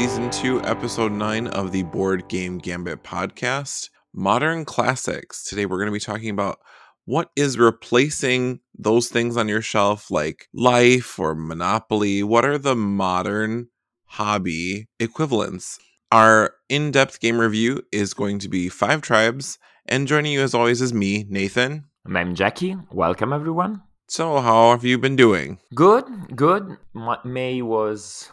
season two, episode nine of the Board Game Gambit podcast, Modern Classics. Today we're going to be talking about what is replacing those things on your shelf like life or monopoly. What are the modern hobby equivalents? Our in-depth game review is going to be five tribes and joining you as always is me nathan. And i'm jackie. Welcome everyone. So how have you been doing? Good good. May was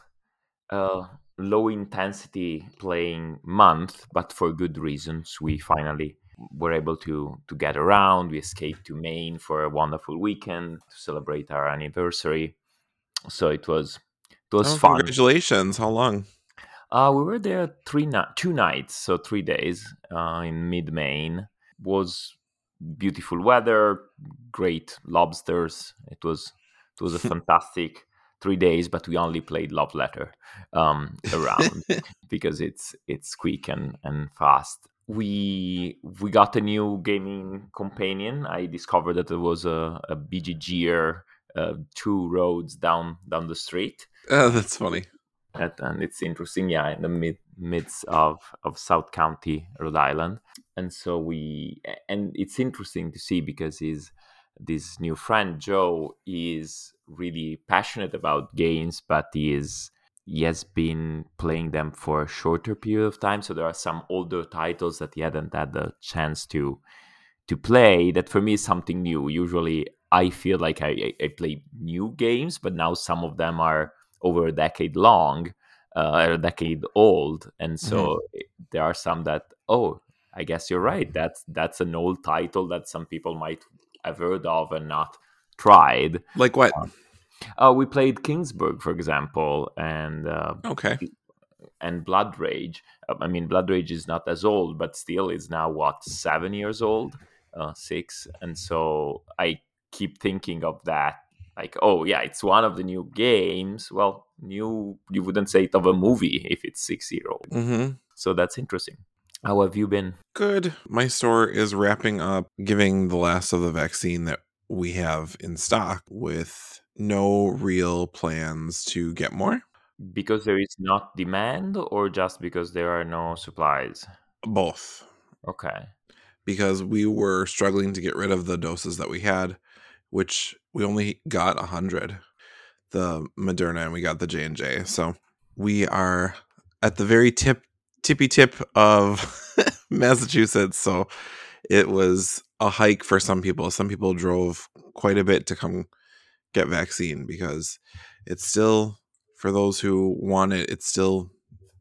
a low intensity playing month but for good reasons we finally were able to to get around. We escaped to Maine for a wonderful weekend to celebrate our anniversary. So it was it was oh, fun. Congratulations! How long? Uh, we were there three na- two nights, so three days uh, in mid Maine. Was beautiful weather, great lobsters. It was it was a fantastic three days, but we only played Love Letter um, around because it's it's quick and and fast we we got a new gaming companion. I discovered that there was a, a BGGer uh, two roads down down the street. Oh, that's funny. And, and it's interesting, yeah, in the mid midst of of South County, Rhode Island, and so we and it's interesting to see because his this new friend Joe is really passionate about games, but he is he has been playing them for a shorter period of time. So there are some older titles that he hadn't had the chance to to play. That for me is something new. Usually, I feel like I, I play new games, but now some of them are over a decade long, uh, a decade old, and so mm-hmm. there are some that oh, I guess you're right. That's that's an old title that some people might have heard of and not tried. Like what? Um, uh, we played Kingsburg, for example, and uh, okay, and Blood Rage. Uh, I mean, Blood Rage is not as old, but still is now what seven years old, uh, six, and so I keep thinking of that. Like, oh yeah, it's one of the new games. Well, new. You wouldn't say it of a movie if it's six year old. Mm-hmm. So that's interesting. How have you been? Good. My store is wrapping up giving the last of the vaccine that we have in stock with no real plans to get more. Because there is not demand or just because there are no supplies? Both. Okay. Because we were struggling to get rid of the doses that we had, which we only got 100. The Moderna and we got the J&J. So we are at the very tip tippy tip of Massachusetts, so it was a hike for some people. Some people drove quite a bit to come get vaccine because it's still for those who want it it's still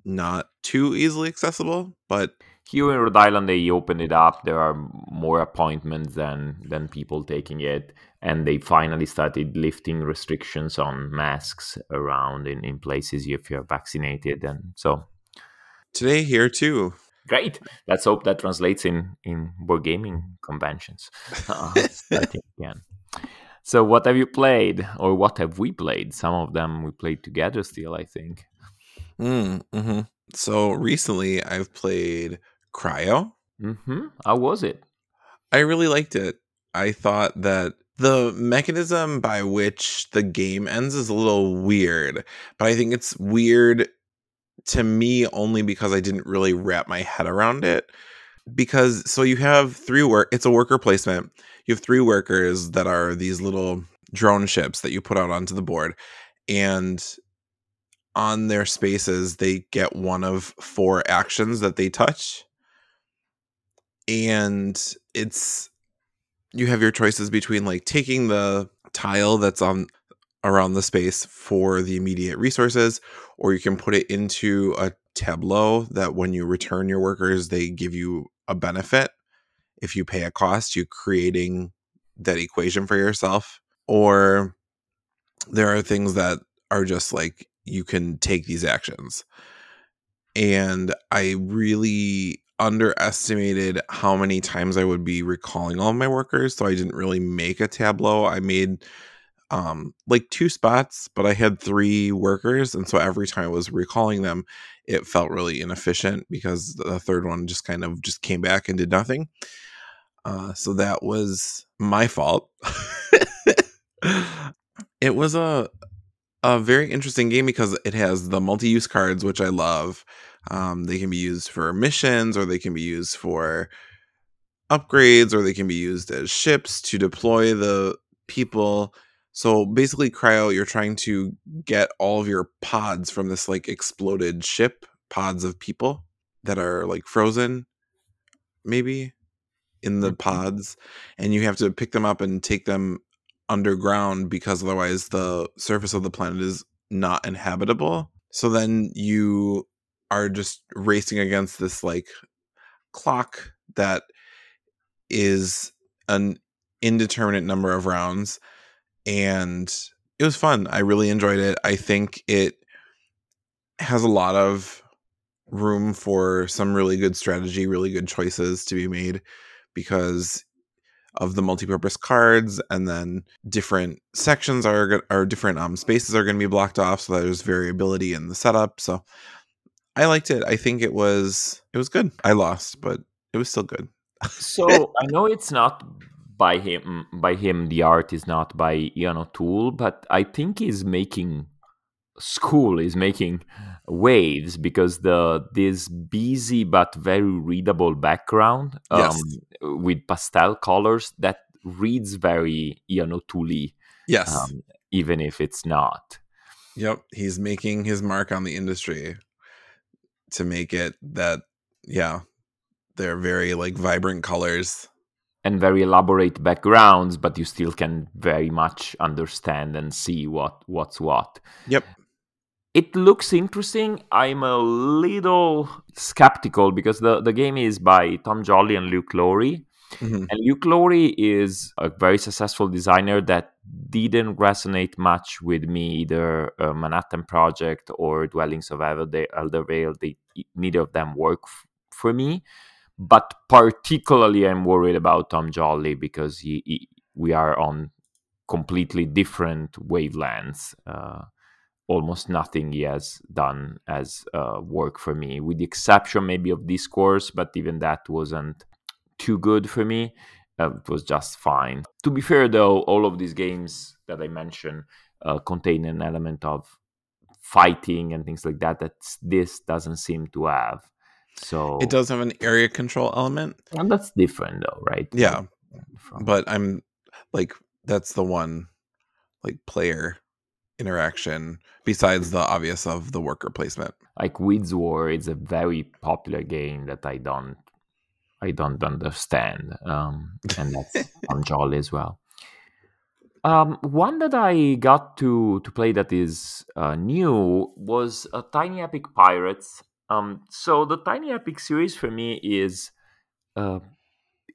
not too easily accessible but here in Rhode Island they opened it up there are more appointments than than people taking it and they finally started lifting restrictions on masks around in, in places if you're vaccinated and so today here too great let's hope that translates in in board gaming conventions uh, starting again so, what have you played, or what have we played? Some of them we played together still, I think. Mm, hmm So recently, I've played Cryo. Mm-hmm. How was it? I really liked it. I thought that the mechanism by which the game ends is a little weird, but I think it's weird to me only because I didn't really wrap my head around it. Because so you have three work, it's a worker placement you have three workers that are these little drone ships that you put out onto the board and on their spaces they get one of four actions that they touch and it's you have your choices between like taking the tile that's on around the space for the immediate resources or you can put it into a tableau that when you return your workers they give you a benefit if you pay a cost, you're creating that equation for yourself. Or there are things that are just like you can take these actions. And I really underestimated how many times I would be recalling all my workers. So I didn't really make a tableau. I made um like two spots, but I had three workers. And so every time I was recalling them, it felt really inefficient because the third one just kind of just came back and did nothing. Uh, so that was my fault. it was a a very interesting game because it has the multi-use cards, which I love. Um, they can be used for missions, or they can be used for upgrades, or they can be used as ships to deploy the people. So basically, cryo, you're trying to get all of your pods from this like exploded ship, pods of people that are like frozen, maybe in the Mhm. pods, and you have to pick them up and take them underground because otherwise the surface of the planet is not inhabitable. So then you are just racing against this like clock that is an indeterminate number of rounds and it was fun. I really enjoyed it. I think it has a lot of room for some really good strategy, really good choices to be made because of the multi-purpose cards and then different sections are or different um spaces are going to be blocked off so there's variability in the setup. So I liked it. I think it was it was good. I lost, but it was still good. So I know it's not by him. By him, the art is not by Ian O'Toole, but I think he's making school is making waves because the this busy but very readable background um, Yes. with pastel colors that reads very Ian O'Toole, Yes. um, even if it's not. Yep, he's making his mark on the industry to make it that yeah, they're very like vibrant colors. And very elaborate backgrounds, but you still can very much understand and see what what's what. Yep. It looks interesting. I'm a little skeptical because the, the game is by Tom Jolly and Luke Laurie. Mhm. And Luke Laurie is a very successful designer that didn't resonate much with me, either uh, Manhattan Project or Dwellings of Elder- Eldervale. They, neither of them work f- for me. But particularly, I'm worried about Tom Jolly because he, he, we are on completely different wavelengths. Uh, almost nothing he has done as uh, for me, with the exception maybe of Diskwars, but even that wasn't too good for me. Uh, it was just fine. To be fair, though, all of these games that I mentioned uh, contain an element of fighting and things like that that this doesn't seem to have. So It does have an area control element. and that's different, though, right? Yeah, From- but I'm like that's the one like player interaction besides the obvious of the worker placement. like Wiz-War it's a very popular game that I don't I don't understand. Um, and that's on Jolly as well. Um, one that I got to to play that is uh, new was a Tiny Epic Pirates. Um, so the Tiny Epic series for me is uh,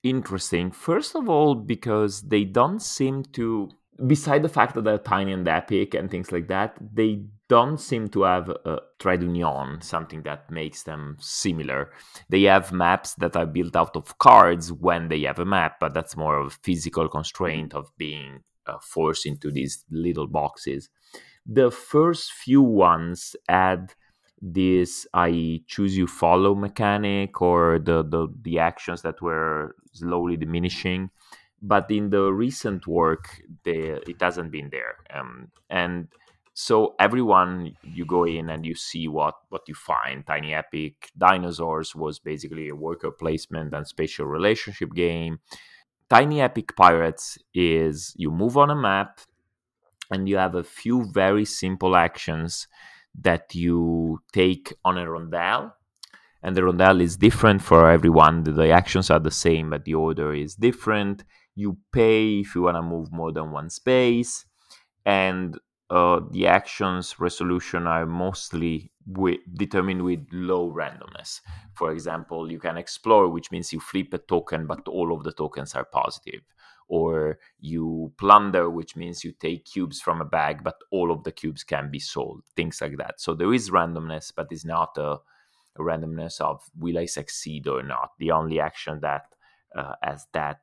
interesting. First of all, because they don't seem to, beside the fact that they're tiny and epic and things like that, they don't seem to have a trade union, something that makes them similar. They have maps that are built out of cards when they have a map, but that's more of a physical constraint of being uh, forced into these little boxes. The first few ones add this I choose you follow mechanic or the, the the actions that were slowly diminishing. But in the recent work, the, it hasn't been there. Um, and so everyone you go in and you see what what you find. Tiny Epic Dinosaurs was basically a worker placement and spatial relationship game. Tiny Epic Pirates is you move on a map and you have a few very simple actions that you take on a rondelle and the rondelle is different for everyone. The, actions are the same but the order is different. You pay if you want to move more than one space and uh, the actions resolution are mostly wi- determined with low randomness. For example you can explore which means you flip a token but all of the tokens are positive or you plunder, which means you take cubes from a bag, but all of the cubes can be sold, things like that. So there is randomness, but it's not a, a randomness of will I succeed or not. The only action that uh, has that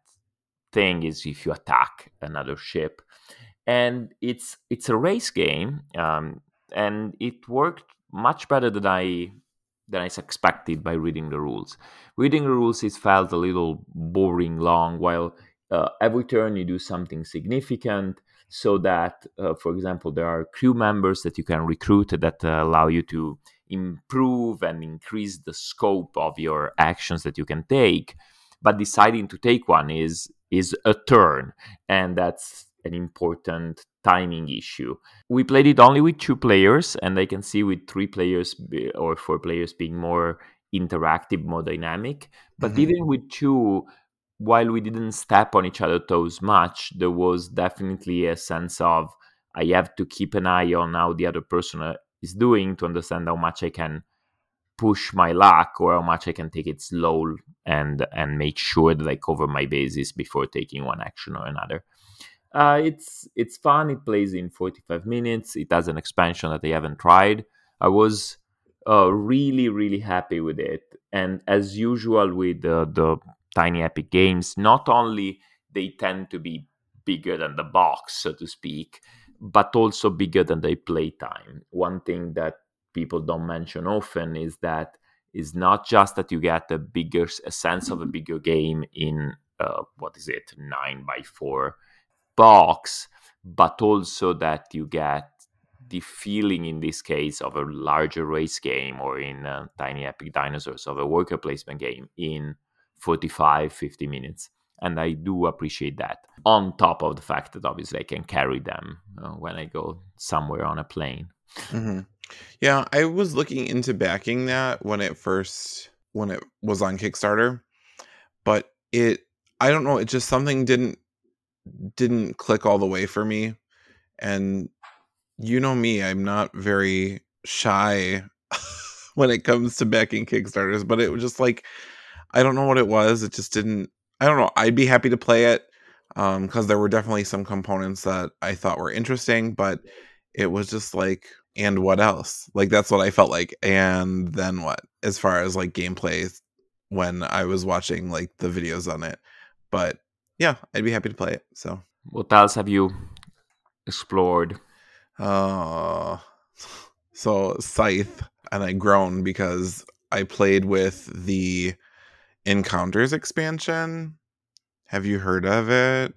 thing is if you attack another ship, and it's it's a race game, um, and it worked much better than I than I expected by reading the rules. Reading the rules, it felt a little boring long, while uh, every turn you do something significant so that uh, for example there are crew members that you can recruit that uh, allow you to improve and increase the scope of your actions that you can take. But deciding to take one is is a turn and that's an important timing issue. We played it only with two players and i can see with three players or four players being more interactive more dynamic. But mm-hmm. even with two while we didn't step on each other's toes much, there was definitely a sense of I have to keep an eye on how the other person uh, is doing to understand how much I can push my luck or how much I can take it slow and and make sure that I cover my bases before taking one action or another. Uh, it's it's fun. It plays in 45 minutes. It has an expansion that I haven't tried. I was uh, really really happy with it. And as usual with uh, the tiny epic games not only they tend to be bigger than the box so to speak but also bigger than their playtime. One thing that people don't mention often is that is not just that you get a bigger a sense of a bigger game in uh, what is it 9 by 4 box but also that you get the feeling in this case of a larger race game or in uh, tiny epic dinosaurs of a worker placement game in 45 50 minutes and i do appreciate that on top of the fact that obviously i can carry them uh, when i go somewhere on a plane mm-hmm. yeah i was looking into backing that when it first when it was on kickstarter but it i don't know it just something didn't didn't click all the way for me and you know me i'm not very shy when it comes to backing kickstarters but it was just like I don't know what it was. It just didn't. I don't know. I'd be happy to play it because um, there were definitely some components that I thought were interesting, but it was just like, and what else? Like that's what I felt like. And then what? As far as like gameplay, when I was watching like the videos on it, but yeah, I'd be happy to play it. So, what else have you explored? Uh, so Scythe, and I groan because I played with the Encounters expansion. Have you heard of it?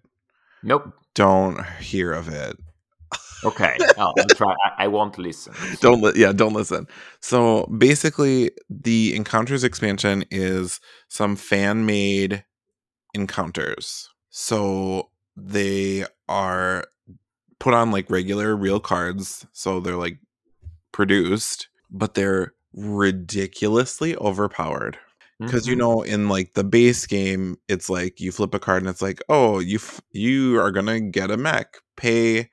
Nope. Don't hear of it. okay, I'll, try. I, I, won't listen. Don't li- yeah, don't listen. So basically, the Encounters expansion is some fan made encounters. So they are put on like regular real cards, so they're like produced, but they're ridiculously overpowered because mm-hmm. you know in like the base game it's like you flip a card and it's like oh you f- you are gonna get a mech. Pay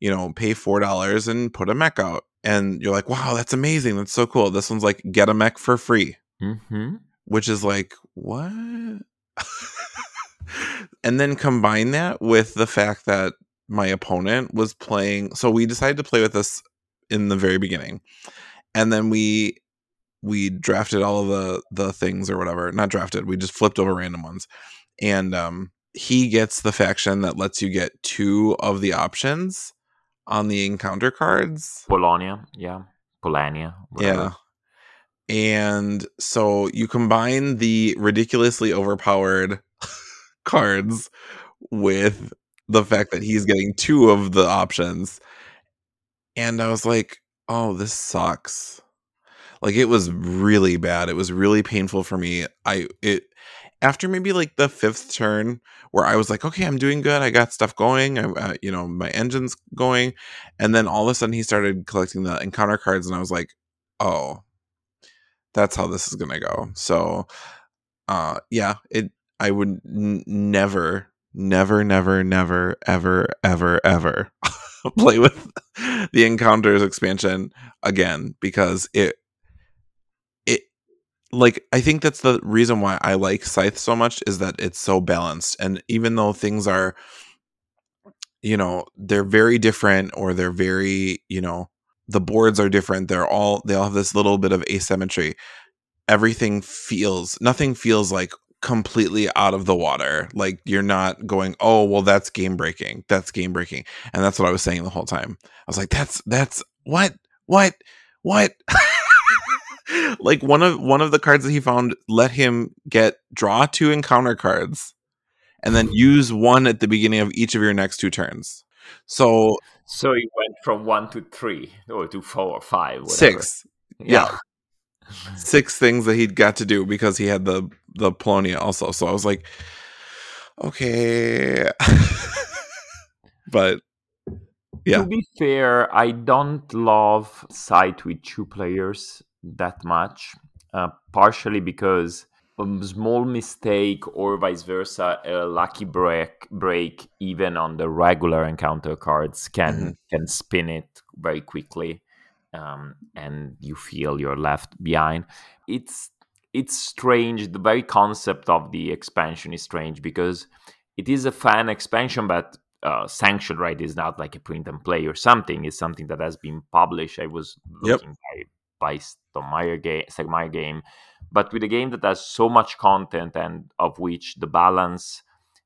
you know pay four dollars and put a mech out. And you're like wow that's amazing. That's so cool. This one's like get a mech for free. Mm-hmm. which is like what? And then combine that with the fact that my opponent was playing so we decided to play with this in the very beginning. And then we we drafted all of the the things or whatever. Not drafted. We just flipped over random ones, and um, he gets the faction that lets you get two of the options on the encounter cards. Polonia, yeah, Polania, yeah. And so you combine the ridiculously overpowered cards with the fact that he's getting two of the options. And I was like, oh, this sucks. Like it was really bad. It was really painful for me. I it after maybe like the fifth turn where I was like, okay, I'm doing good. I got stuff going. I, uh, you know, my engine's going, and then all of a sudden he started collecting the encounter cards, and I was like, oh, that's how this is gonna go. So, uh, yeah, it. I would n- never, never, never, never, ever, ever, ever play with the encounters expansion again because it like I think that's the reason why I like Scythe so much is that it's so balanced. And even though things are, you know, they're very different or they're very, you know, the boards are different. They're all they all have this little bit of asymmetry. Everything feels nothing feels like completely out of the water. Like you're not going, oh well, that's game breaking. That's game breaking. And that's what I was saying the whole time. I was like, that's that's what what what like one of one of the cards that he found let him get draw two encounter cards and then use one at the beginning of each of your next two turns. So So he went from one to three, or to four or five, whatever. six, yeah, six things that he'd got to do because he had the the Polonia also. So I was like, okay, but yeah. To be fair, I don't love Scythe with two players that much. Uh, partially because a small mistake or vice versa, a lucky break break even on the regular encounter cards can Mhm. can spin it very quickly, um, and you feel you're left behind. It's it's strange. The very concept of the expansion is strange because it is a fan expansion, but uh, sanctioned, right? Is not like a print and play or something. It's something that has been published. I was Yep. looking by by Stonemaier game, Segmeyer game, but with a game that has so much content and of which the balance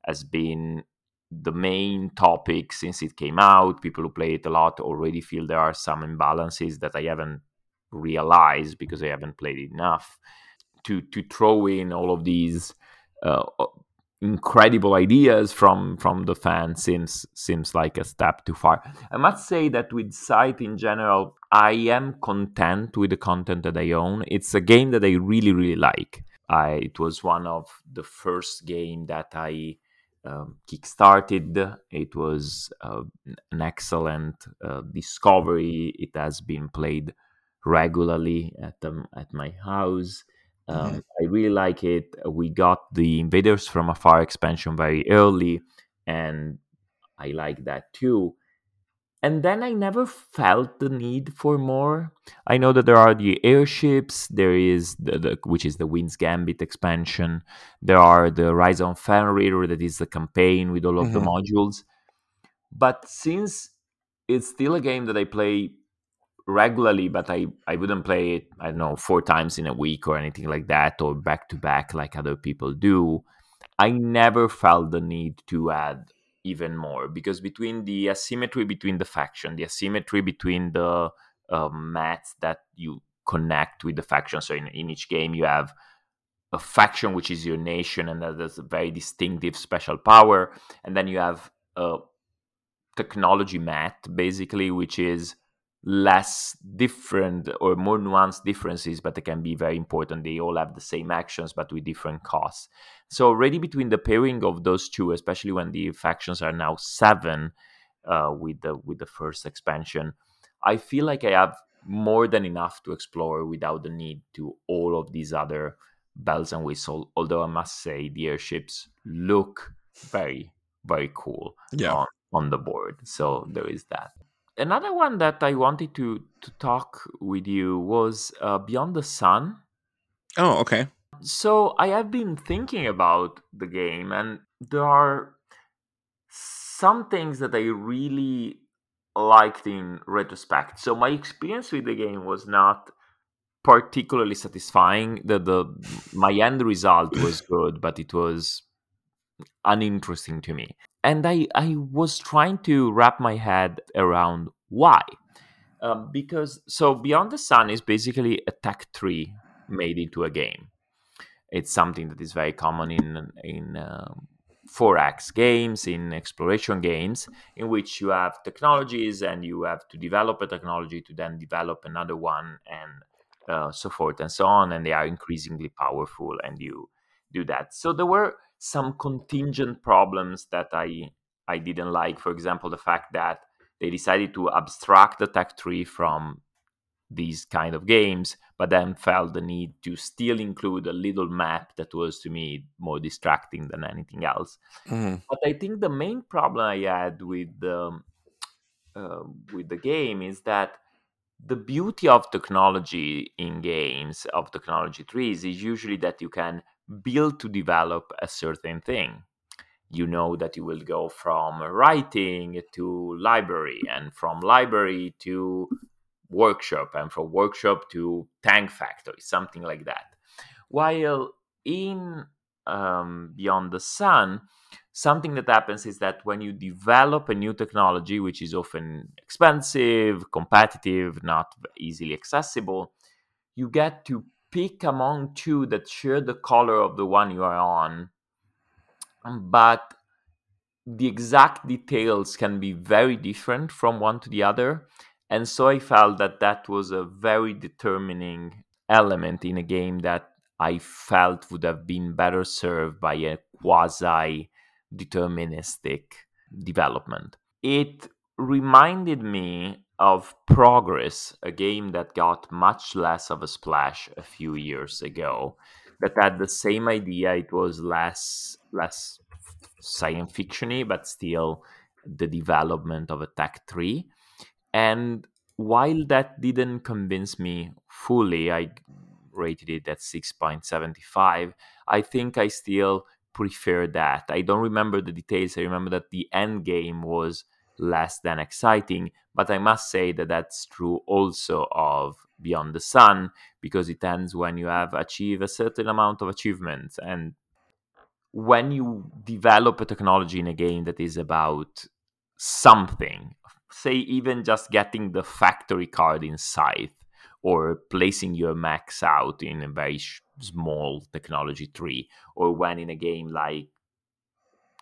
has been the main topic since it came out. People who play it a lot already feel there are some imbalances that I haven't realized because I haven't played enough. To to throw in all of these uh, incredible ideas from from the fans seems seems like a step too far. I must say that with Scythe in general, I am content with the content that I own. It's a game that I really really like. I it was one of the first game that I um, kickstarted. It was uh, an excellent uh, discovery. It has been played regularly at um, at my house. Um, I really like it. We got the Invaders from Afar expansion very early, and I like that too. And then I never felt the need for more. I know that there are the airships. There is the, the which is the Winds Gambit expansion. There are the Rise on Fenrir that is the campaign with all of the Mhm. modules. But since it's still a game that I play regularly, but I, I wouldn't play it, I don't know, four times in a week or anything like that, or back to back like other people do. I never felt the need to add even more because between the asymmetry between the faction, the asymmetry between the um, mats that you connect with the faction. So in, in each game, you have a faction which is your nation and that has a very distinctive special power, and then you have a technology mat basically, which is less different or more nuanced differences, but they can be very important. They all have the same actions, but with different costs. So already between the pairing of those two, especially when the factions are now seven uh, with the with the first expansion, I feel like I have more than enough to explore without the need to all of these other bells and whistles. Although I must say the airships look very very cool Yeah. on, on the board. So there is that. Another one that I wanted to to talk with you was uh, Beyond the Sun. Oh, okay. So I have been thinking about the game, and there are some things that I really liked in retrospect. So my experience with the game was not particularly satisfying. The the my end result was good, but it was uninteresting to me. And I I was trying to wrap my head around why. Um, because so Beyond the Sun is basically a tech tree made into a game. It's something that is very common in in um, 4X games, in exploration games, in which you have technologies and you have to develop a technology to then develop another one and uh, so forth and so on. And they are increasingly powerful, and you do that. So there were some contingent problems that I I didn't like. For example, the fact that they decided to abstract the tech tree from these kind of games, but then felt the need to still include a little map that was to me more distracting than anything else. Mhm. But I think the main problem I had with the uh, with the game is that the beauty of technology in games of technology trees is usually that you can build to develop a certain thing. You know that you will go from writing to library and from library to workshop and from workshop to tank factory something like that. While in um, beyond the sun something that happens is that when you develop a new technology which is often expensive competitive not easily accessible you get to pick among two that share the color of the one you are on but the exact details can be very different from one to the other. And so I felt that that was a very determining element in a game that I felt would have been better served by a quasi deterministic development. It reminded me of Progress, a game that got much less of a splash a few years ago, that had the same idea. It was less less science fictiony, but still the development of a tech tree. And while that didn't convince me fully, I rated it at 6.75. I think I still prefer that. I don't remember the details. I remember that the end game was less than exciting, but I must say that that's true also of Beyond the Sun because it ends when you have achieved a certain amount of achievements and when you develop a technology in a game that is about something, say even just getting the factory card in Scythe or placing your mechs out in a very sh- small technology tree, or when in a game like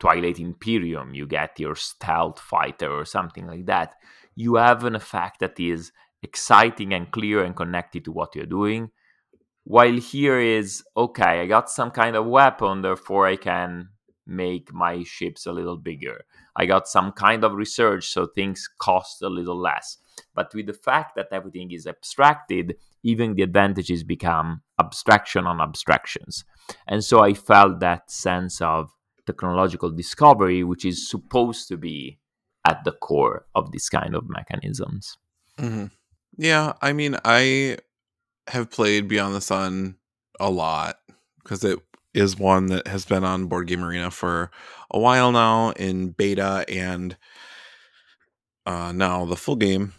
Twilight Imperium you get your stealth fighter or something like that, you have an effect that is exciting and clear and connected to what you're doing. While here is okay i got some kind of weapon therefore i can make my ships a little bigger. I got some kind of research so things cost a little less but with the fact that everything is abstracted even the advantages become abstraction on abstractions and so i felt that sense of technological discovery which is supposed to be at the core of this kind of mechanisms mm-hmm. yeah i mean i have played Beyond the Sun a lot because it is one that has been on Board Game Arena for a while now in beta and uh, now the full game.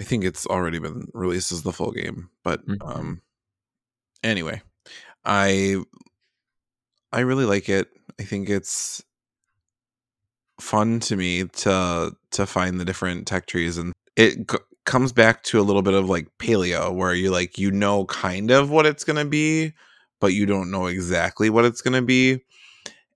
I think it's already been released as the full game, but mm-hmm. um, anyway, I I really like it. I think it's fun to me to to find the different tech trees and it comes back to a little bit of like paleo where you like you know kind of what it's going to be but you don't know exactly what it's going to be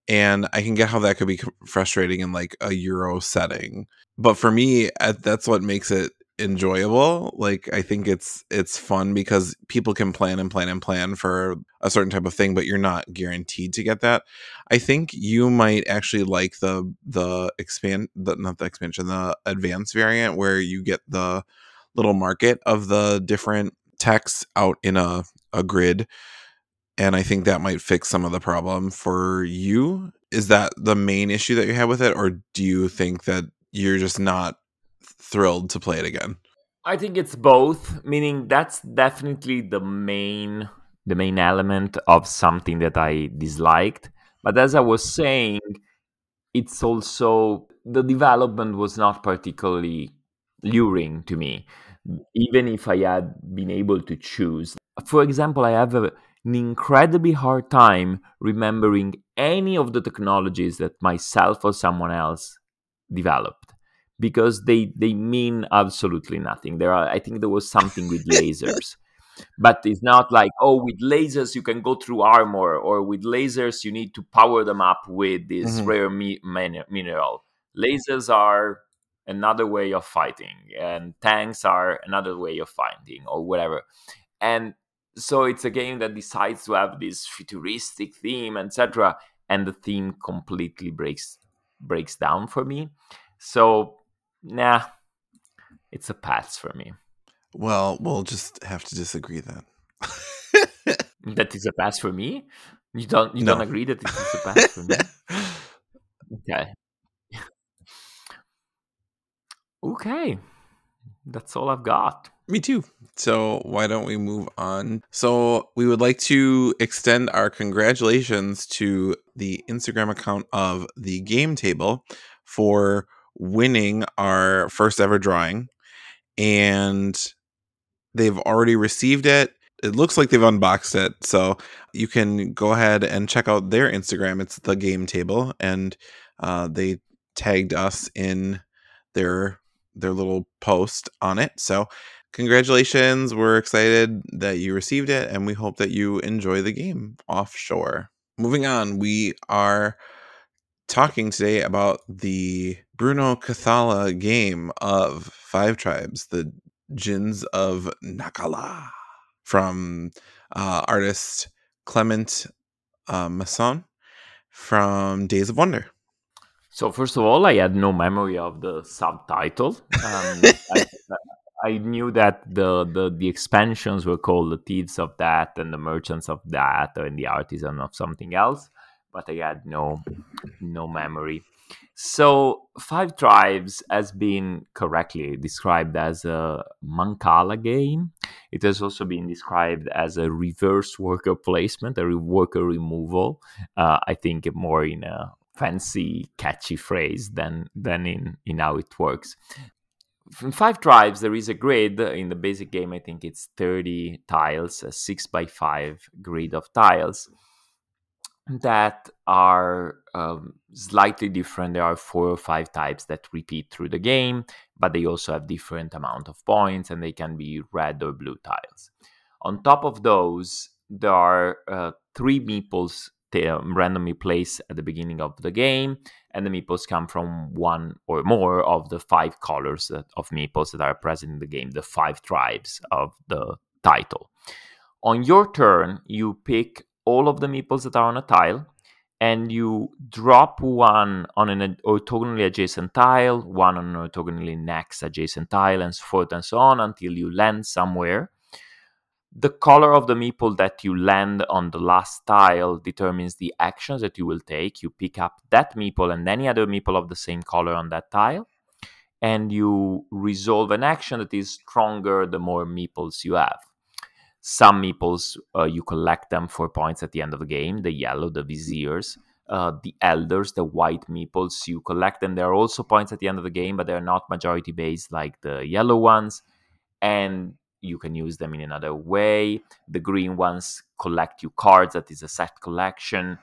and i can get how that could be frustrating in like a euro setting but for me that's what makes it enjoyable like i think it's it's fun because people can plan and plan and plan for a certain type of thing but you're not guaranteed to get that. I think you might actually like the the expand the not the expansion the advanced variant where you get the little market of the different texts out in a, a grid and i think that might fix some of the problem for you. Is that the main issue that you have with it or do you think that you're just not thrilled to play it again. I think it's both, meaning that's definitely the main the main element of something that I disliked. But as I was saying, it's also the development was not particularly luring to me, even if I had been able to choose. For example, I have a, an incredibly hard time remembering any of the technologies that myself or someone else developed because they they mean absolutely nothing. There are I think there was something with lasers. but it's not like oh with lasers you can go through armor or with lasers you need to power them up with this mm-hmm. rare mi- mineral lasers are another way of fighting and tanks are another way of fighting or whatever and so it's a game that decides to have this futuristic theme etc and the theme completely breaks breaks down for me so nah, it's a pass for me. Well, we'll just have to disagree then. that is a pass for me. You don't you no. don't agree that it is a pass for me? okay. okay. That's all I've got. Me too. So why don't we move on? So we would like to extend our congratulations to the Instagram account of the game table for winning our first ever drawing and they've already received it. It looks like they've unboxed it. So you can go ahead and check out their Instagram. It's the game table. And uh, they tagged us in their their little post on it. So congratulations. We're excited that you received it and we hope that you enjoy the game offshore. moving on, we are talking today about the Bruno Cathala game of Five Tribes, the Djinns of Naqala, from uh, artist Clement uh, Masson from Days of Wonder. So first of all, I had no memory of the subtitle. Um, I, I, knew that the, the the expansions were called the thieves of that and the merchants of that and the artisan of something else, but I had no no memory. So Five Tribes has been correctly described as a Mancala game. It has also been described as a reverse worker placement, a worker removal. Uh, I think more in a fancy, catchy phrase than than in in how it works. From five tribes, there is a grid in the basic game. I think it's thirty tiles, a six by five grid of tiles that are um, slightly different. There are four or five types that repeat through the game, but they also have different amount of points, and they can be red or blue tiles. On top of those, there are uh, three meeples um, randomly placed at the beginning of the game, and the meeples come from one or more of the five colors that, of meeples that are present in the game, the five tribes of the title. On your turn, you pick all of the meeples that are on a tile, and you drop one on an orthogonally adjacent tile, one on an orthogonally next adjacent tile, and so forth and so on until you land somewhere the color of the meeple that you land on the last tile determines the actions that you will take. You pick up that meeple and any other meeple of the same color on that tile, and you resolve an action that is stronger the more meeples you have. Some meeples, uh, you collect them for points at the end of the game, the yellow, the viziers. Uh, the elders, the white meeples, you collect them. There are also points at the end of the game, but they're not majority based like the yellow ones. And you can use them in another way. The green ones collect you cards, that is a set collection.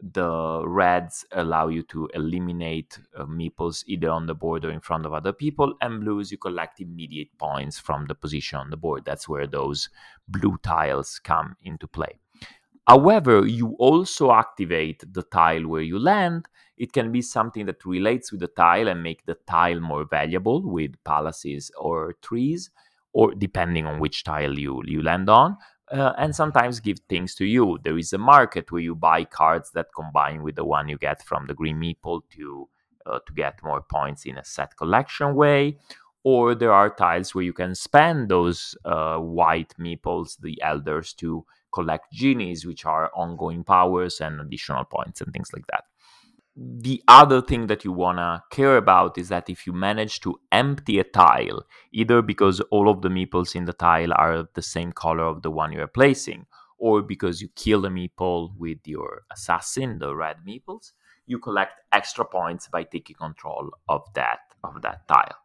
The reds allow you to eliminate uh, meeples either on the board or in front of other people. And blues, you collect immediate points from the position on the board. That's where those blue tiles come into play. However, you also activate the tile where you land. It can be something that relates with the tile and make the tile more valuable with palaces or trees or depending on which tile you, you land on. Uh, and sometimes give things to you. There is a market where you buy cards that combine with the one you get from the green meeple to uh, to get more points in a set collection way. Or there are tiles where you can spend those uh, white meeples, the elders, to collect genies, which are ongoing powers and additional points and things like that the other thing that you want to care about is that if you manage to empty a tile, either because all of the meeples in the tile are the same color of the one you're placing, or because you kill a meeple with your assassin, the red meeples, you collect extra points by taking control of that of that tile.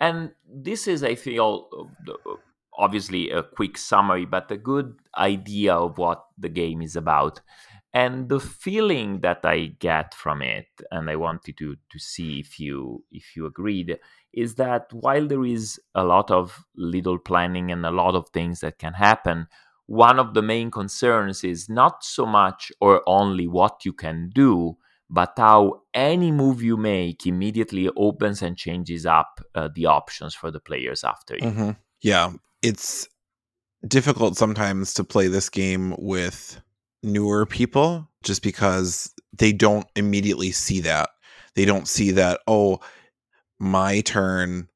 And this is, I feel, obviously a quick summary, but a good idea of what the game is about and the feeling that i get from it and i wanted to to see if you if you agreed is that while there is a lot of little planning and a lot of things that can happen one of the main concerns is not so much or only what you can do but how any move you make immediately opens and changes up uh, the options for the players after you mm-hmm. yeah it's difficult sometimes to play this game with newer people just because they don't immediately see that. They don't see that, oh, my turn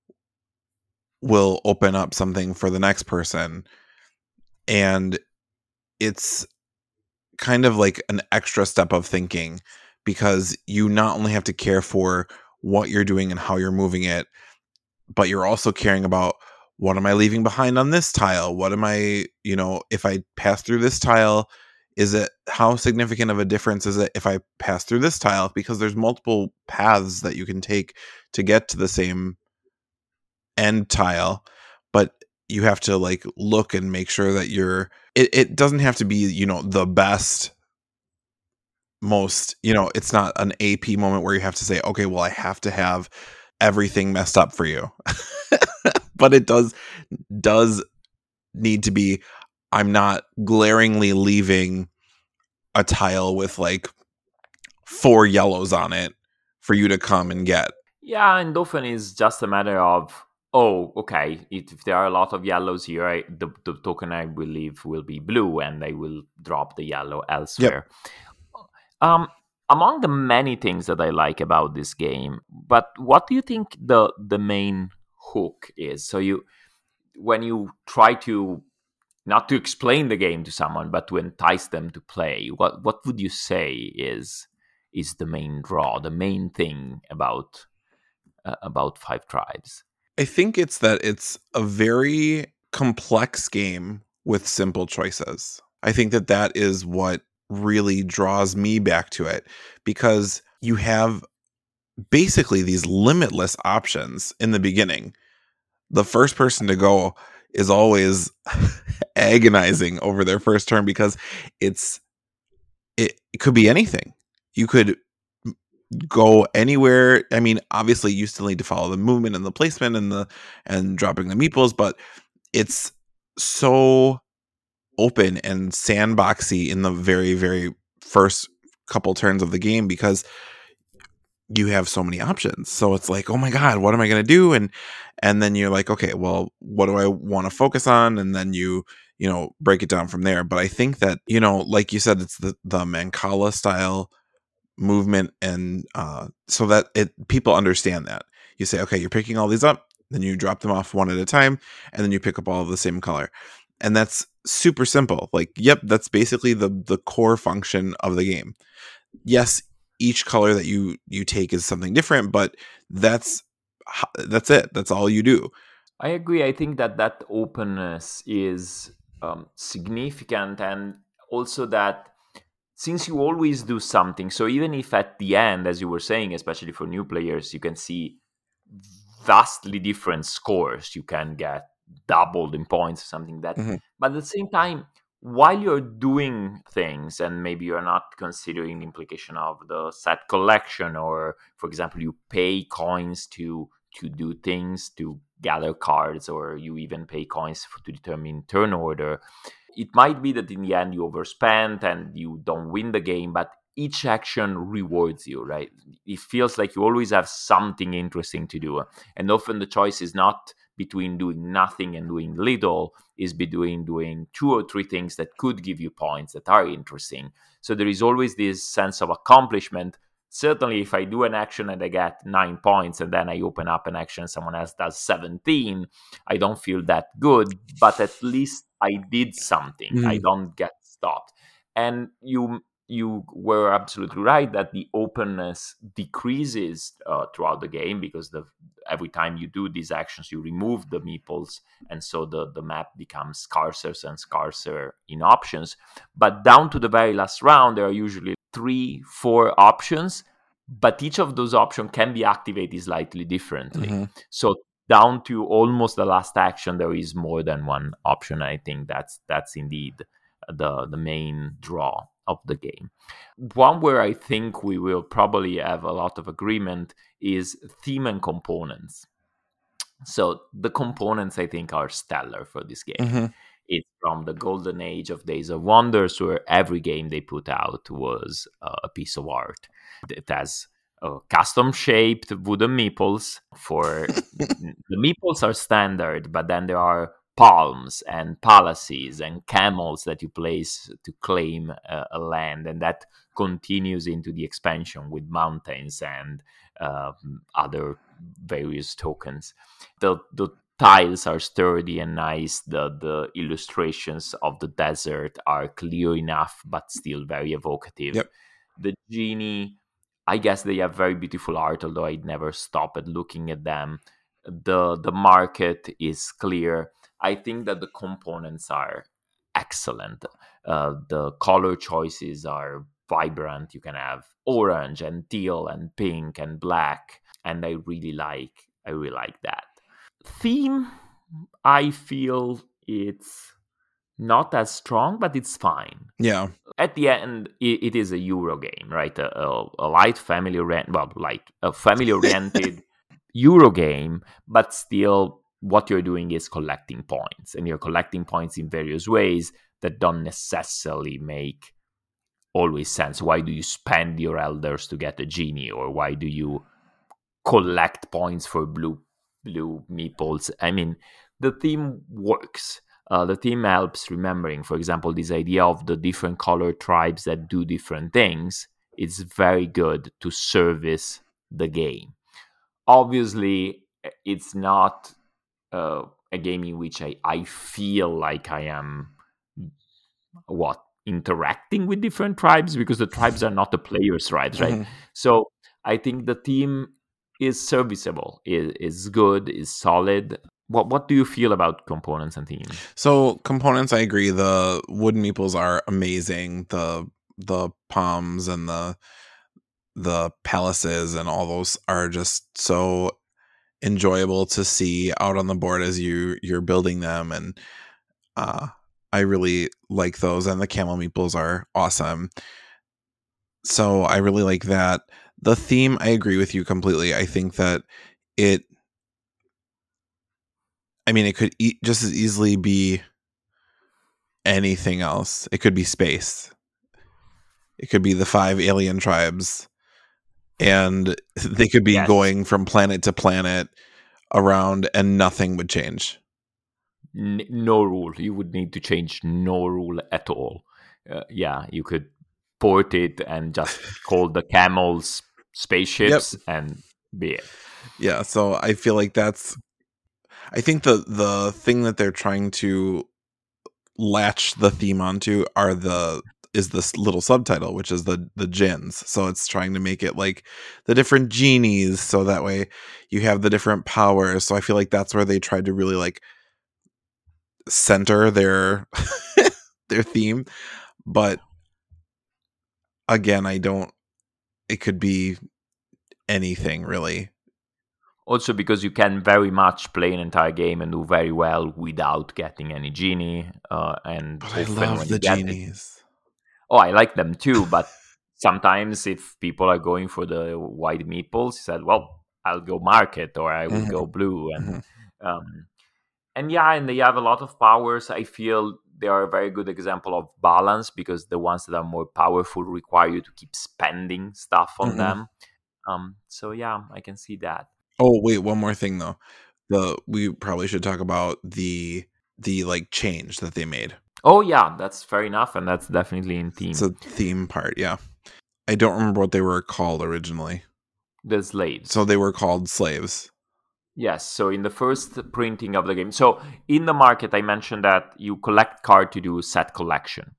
will open up something for the next person. And it's kind of like an extra step of thinking because you not only have to care for what you're doing and how you're moving it, but you're also caring about what am I leaving behind on this tile? What am I, you know, if I pass through this tile, is it how significant of a difference is it if I pass through this tile? Because there's multiple paths that you can take to get to the same end tile, but you have to like look and make sure that you're it, it doesn't have to be, you know, the best most, you know, it's not an AP moment where you have to say, okay, well, I have to have everything messed up for you. but it does does need to be I'm not glaringly leaving a tile with like four yellows on it for you to come and get. Yeah, and often it's just a matter of oh, okay, if there are a lot of yellows here, I, the, the token I will leave will be blue, and I will drop the yellow elsewhere. Yep. Um, among the many things that I like about this game, but what do you think the the main hook is? So you, when you try to not to explain the game to someone, but to entice them to play, what what would you say is is the main draw, the main thing about uh, about Five Tribes? I think it's that it's a very complex game with simple choices. I think that that is what really draws me back to it because you have basically these limitless options in the beginning. The first person to go is always agonizing over their first turn because it's it, it could be anything. You could go anywhere. I mean, obviously you still need to follow the movement and the placement and the and dropping the meeples, but it's so open and sandboxy in the very, very first couple turns of the game because you have so many options. So it's like, oh my God, what am I gonna do? And and then you're like, okay, well, what do I want to focus on? And then you, you know, break it down from there. But I think that, you know, like you said, it's the the Mancala style movement and uh, so that it people understand that you say okay you're picking all these up then you drop them off one at a time and then you pick up all of the same color and that's super simple like yep that's basically the the core function of the game yes each color that you you take is something different but that's that's it that's all you do i agree i think that that openness is um, significant and also that since you always do something, so even if at the end, as you were saying, especially for new players, you can see vastly different scores, you can get doubled in points or something that, mm-hmm. but at the same time, while you're doing things and maybe you're not considering the implication of the set collection or for example you pay coins to to do things to gather cards or you even pay coins to determine turn order it might be that in the end you overspend and you don't win the game, but each action rewards you, right? It feels like you always have something interesting to do. And often the choice is not between doing nothing and doing little, is between doing two or three things that could give you points that are interesting. So there is always this sense of accomplishment. Certainly, if I do an action and I get nine points and then I open up an action someone else does 17, I don't feel that good, but at least I did something. Mm. I don't get stopped. And you you were absolutely right that the openness decreases uh, throughout the game because the every time you do these actions you remove the meeples and so the the map becomes scarcer and scarcer in options. But down to the very last round there are usually three four options but each of those options can be activated slightly differently. Mm-hmm. so down to almost the last action there is more than one option. I think that's that's indeed the the main draw of the game. One where i think we will probably have a lot of agreement is theme and components. So the components i think are stellar for this game. Mm-hmm. it's from the golden age of days of wonders where every game they put out was uh, a piece of art. It has uh, custom shaped wooden meeples for the meeples are standard but then there are palms and palaces and camels that you place to claim uh, a land and that continues into the expansion with mountains and uh, other various tokens the the tiles are sturdy and nice the the illustrations of the desert are clear enough but still very evocative yep. the genie I guess they have very beautiful art, although I never stop at looking at them. The the market is clear. I think that the components are excellent. Uh, the color choices are vibrant. You can have orange and teal and pink and black, and I really like I really like that theme. I feel it's not as strong, but it's fine. Yeah. At the end, it, it is a Euro game, right? A, a, a light family rent, well, light a family oriented Euro game, but still, what you're doing is collecting points, and you're collecting points in various ways that don't necessarily make always sense. Why do you spend your elders to get a genie, or why do you collect points for blue blue meeples? I mean, the theme works. Uh, the theme helps remembering, for example, this idea of the different color tribes that do different things. It's very good to service the game. Obviously, it's not uh, a game in which I, I feel like I am what interacting with different tribes because the tribes are not the players' tribes, right? Mm-hmm. So I think the team is serviceable, is, is good, is solid. What what do you feel about components and themes? So components, I agree. The wooden meeples are amazing. The the palms and the the palaces and all those are just so enjoyable to see out on the board as you you're building them and uh I really like those and the camel meeples are awesome. So I really like that. The theme I agree with you completely. I think that it I mean it could e- just as easily be anything else. It could be space. It could be the five alien tribes and they could be yes. going from planet to planet around and nothing would change N- no rule you would need to change no rule at all uh, yeah you could port it and just call the camels spaceships yep. and be it yeah so i feel like that's i think the the thing that they're trying to latch the theme onto are the is this little subtitle, which is the the Djinns. So it's trying to make it like the different genies, so that way you have the different powers. So I feel like that's where they tried to really like center their their theme. But again, I don't. It could be anything really. Also, because you can very much play an entire game and do very well without getting any genie, uh, and but I love the genies. Oh, I like them too, but sometimes if people are going for the white meeples, he said, well, I'll go market or I will mm-hmm. go blue. And, mm-hmm. um, and yeah, and they have a lot of powers. I feel they are a very good example of balance because the ones that are more powerful require you to keep spending stuff on mm-hmm. them. Um, so yeah, I can see that. Oh wait, one more thing though. The we probably should talk about the the like change that they made. Oh yeah, that's fair enough, and that's definitely in theme. It's a theme part, yeah. I don't remember what they were called originally. The slaves. So they were called slaves. Yes. So in the first printing of the game, so in the market, I mentioned that you collect card to do set collection.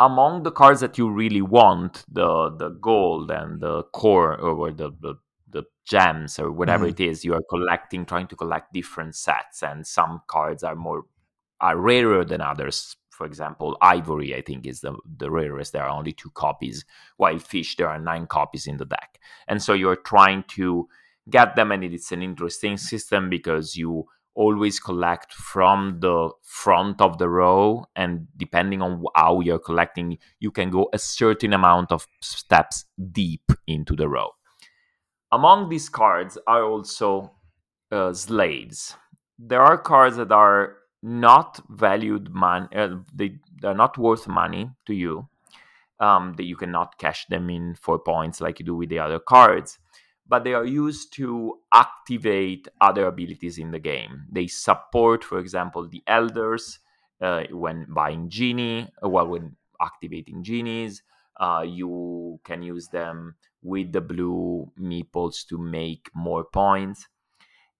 Among the cards that you really want, the the gold and the core or the the, the gems or whatever mm-hmm. it is, you are collecting, trying to collect different sets, and some cards are more are rarer than others for example, Ivory, I think, is the, the rarest. There are only two copies, while Fish, there are nine copies in the deck. And so you're trying to get them, and it's an interesting system because you always collect from the front of the row, and depending on how you're collecting, you can go a certain amount of steps deep into the row. Among these cards are also uh, slaves. There are cards that are not valued money uh, they they're not worth money to you um, that you cannot cash them in for points like you do with the other cards but they are used to activate other abilities in the game. They support for example the elders uh, when buying genie uh, well when activating genies uh, you can use them with the blue meeples to make more points.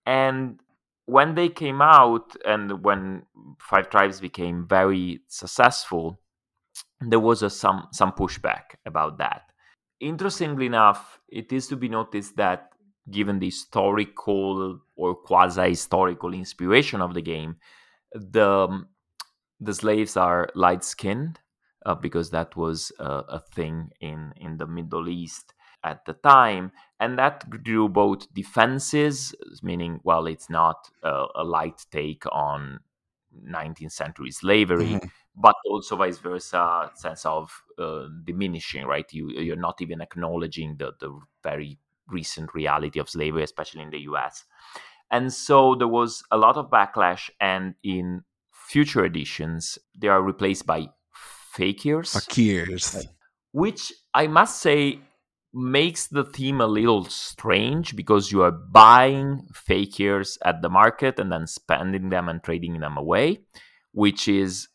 And when they came out and when Five Tribes became very successful, there was a, some some pushback about that. Interestingly enough, it is to be noticed that given the historical or quasi-historical inspiration of the game, the the slaves are light-skinned uh, because that was uh, a thing in in the Middle East at the time, and that drew both defenses, meaning, well, it's not a, a light take on 19th century slavery, mm-hmm. but also vice versa, sense of uh, diminishing, right? You you're not even acknowledging the the very recent reality of slavery, especially in the U.S. And so there was a lot of backlash, and in future editions, they are replaced by fakirs. Fakirs which I must say makes the theme a little strange because you are buying fakirs at the market and then spending them and trading them away, which is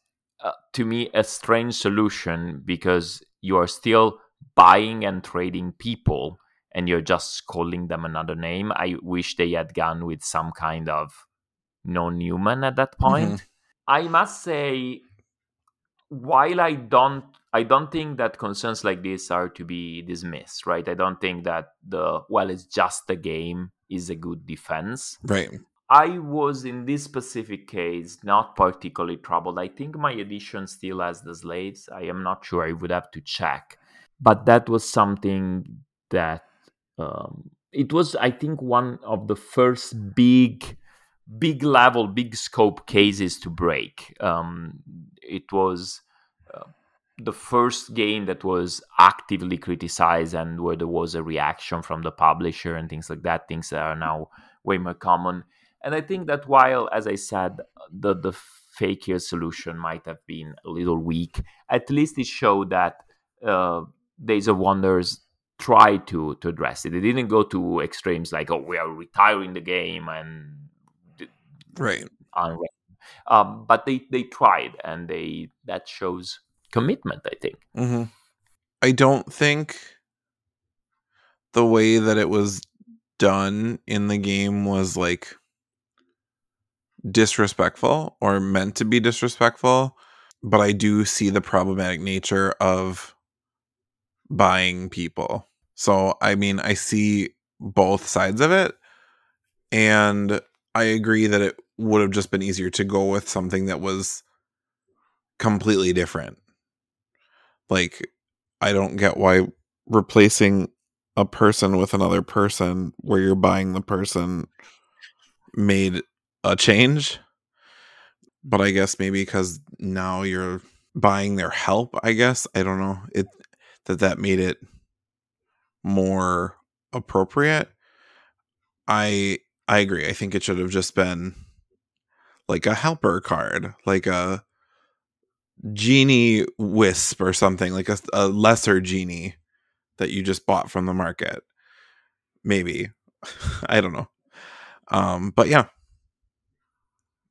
uh, to me a strange solution because you are still buying and trading people and you're just calling them another name. I wish they had gone with some kind of non-human at that point. Mm-hmm. I must say while I don't I don't think that concerns like this are to be dismissed, right? I don't think that the well, it's just a game is a good defense. Right. I was in this specific case not particularly troubled. I think my edition still has the slaves. I am not sure. I would have to check. But that was something that um, it was, I think, one of the first big, big level, big scope cases to break. Um, it was uh, the first game that was actively criticized and where there was a reaction from the publisher and things like that. Things that are now way more common. And I think that while, as I said, the the fakir solution might have been a little weak, at least it showed that uh, Days of Wonders tried to to address it. They didn't go to extremes like, "Oh, we are retiring the game," and right. Um, but they they tried, and they that shows commitment. I think. Mm-hmm. I don't think the way that it was done in the game was like disrespectful or meant to be disrespectful, but I do see the problematic nature of buying people. So, I mean, I see both sides of it. And I agree that it would have just been easier to go with something that was completely different. Like, I don't get why replacing a person with another person where you're buying the person made a change. But I guess maybe because now you're buying their help, I guess. I don't know. It that that made it more appropriate. I I agree. I think it should have just been like a helper card, like a genie wisp or something, like a, a lesser genie that you just bought from the market. Maybe. I don't know. Um, but yeah,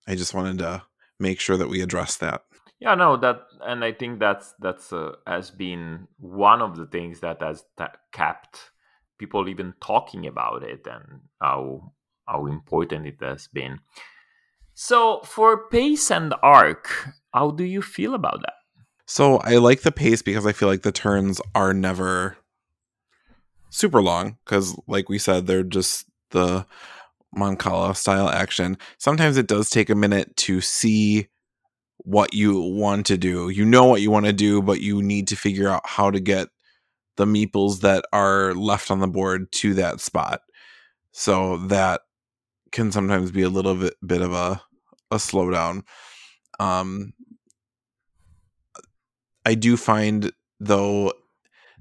I just wanted to make sure that we address that. Yeah, no, that, and I think that's that's uh, has been one of the things that has kept people even talking about it and how how important it has been. So for pace and arc, how do you feel about that? So I like the pace because I feel like the turns are never super long because, like we said, they're just the Mancala style action. Sometimes it does take a minute to see what you want to do. You know what you want to do, but you need to figure out how to get the meeples that are left on the board to that spot. So that can sometimes be a little bit, bit of a a slowdown. Um, I do find though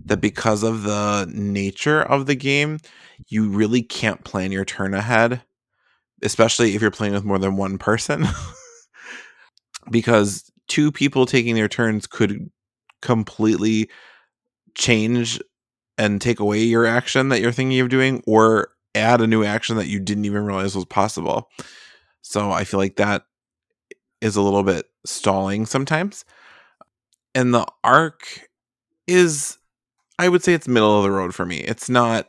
that because of the nature of the game, you really can't plan your turn ahead, especially if you're playing with more than one person. because two people taking their turns could completely change and take away your action that you're thinking of doing or add a new action that you didn't even realize was possible. So I feel like that is a little bit stalling sometimes. And the arc is I would say it's middle of the road for me. It's not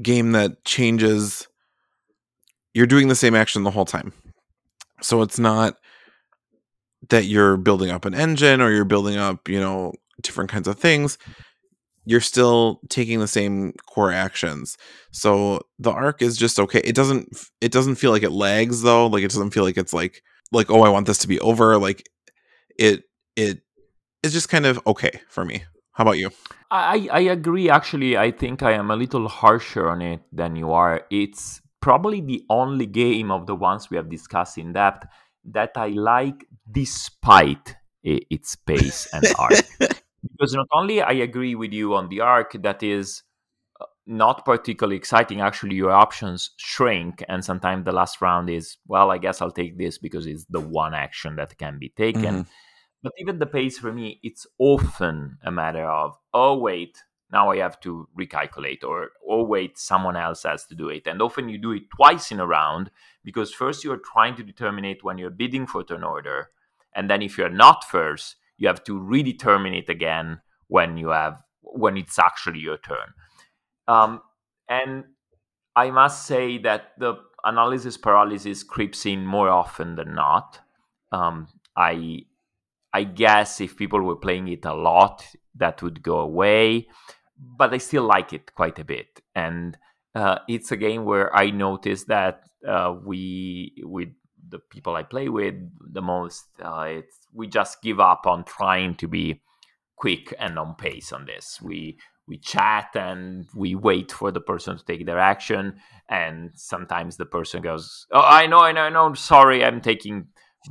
game that changes you're doing the same action the whole time. So it's not that you're building up an engine or you're building up, you know, different kinds of things. You're still taking the same core actions. So the arc is just okay. It doesn't it doesn't feel like it lags though. Like it doesn't feel like it's like like oh I want this to be over. Like it it is just kind of okay for me. How about you? I, I agree. Actually, I think I am a little harsher on it than you are. It's probably the only game of the ones we have discussed in depth that I like despite its pace and arc. because not only I agree with you on the arc that is uh, not particularly exciting. Actually, your options shrink, and sometimes the last round is well. I guess I'll take this because it's the one action that can be taken. Mm-hmm. But even the pace for me, it's often a matter of, oh, wait, now I have to recalculate, or oh, wait, someone else has to do it. And often you do it twice in a round because first you're trying to determine it when you're bidding for turn order. And then if you're not first, you have to redetermine it again when you have when it's actually your turn. Um, and I must say that the analysis paralysis creeps in more often than not. Um, I I guess if people were playing it a lot, that would go away. But I still like it quite a bit, and uh, it's a game where I noticed that uh, we, with the people I play with the most, uh, it's we just give up on trying to be quick and on pace on this. We we chat and we wait for the person to take their action, and sometimes the person goes, "Oh, I know, I know, I know. Sorry, I'm taking."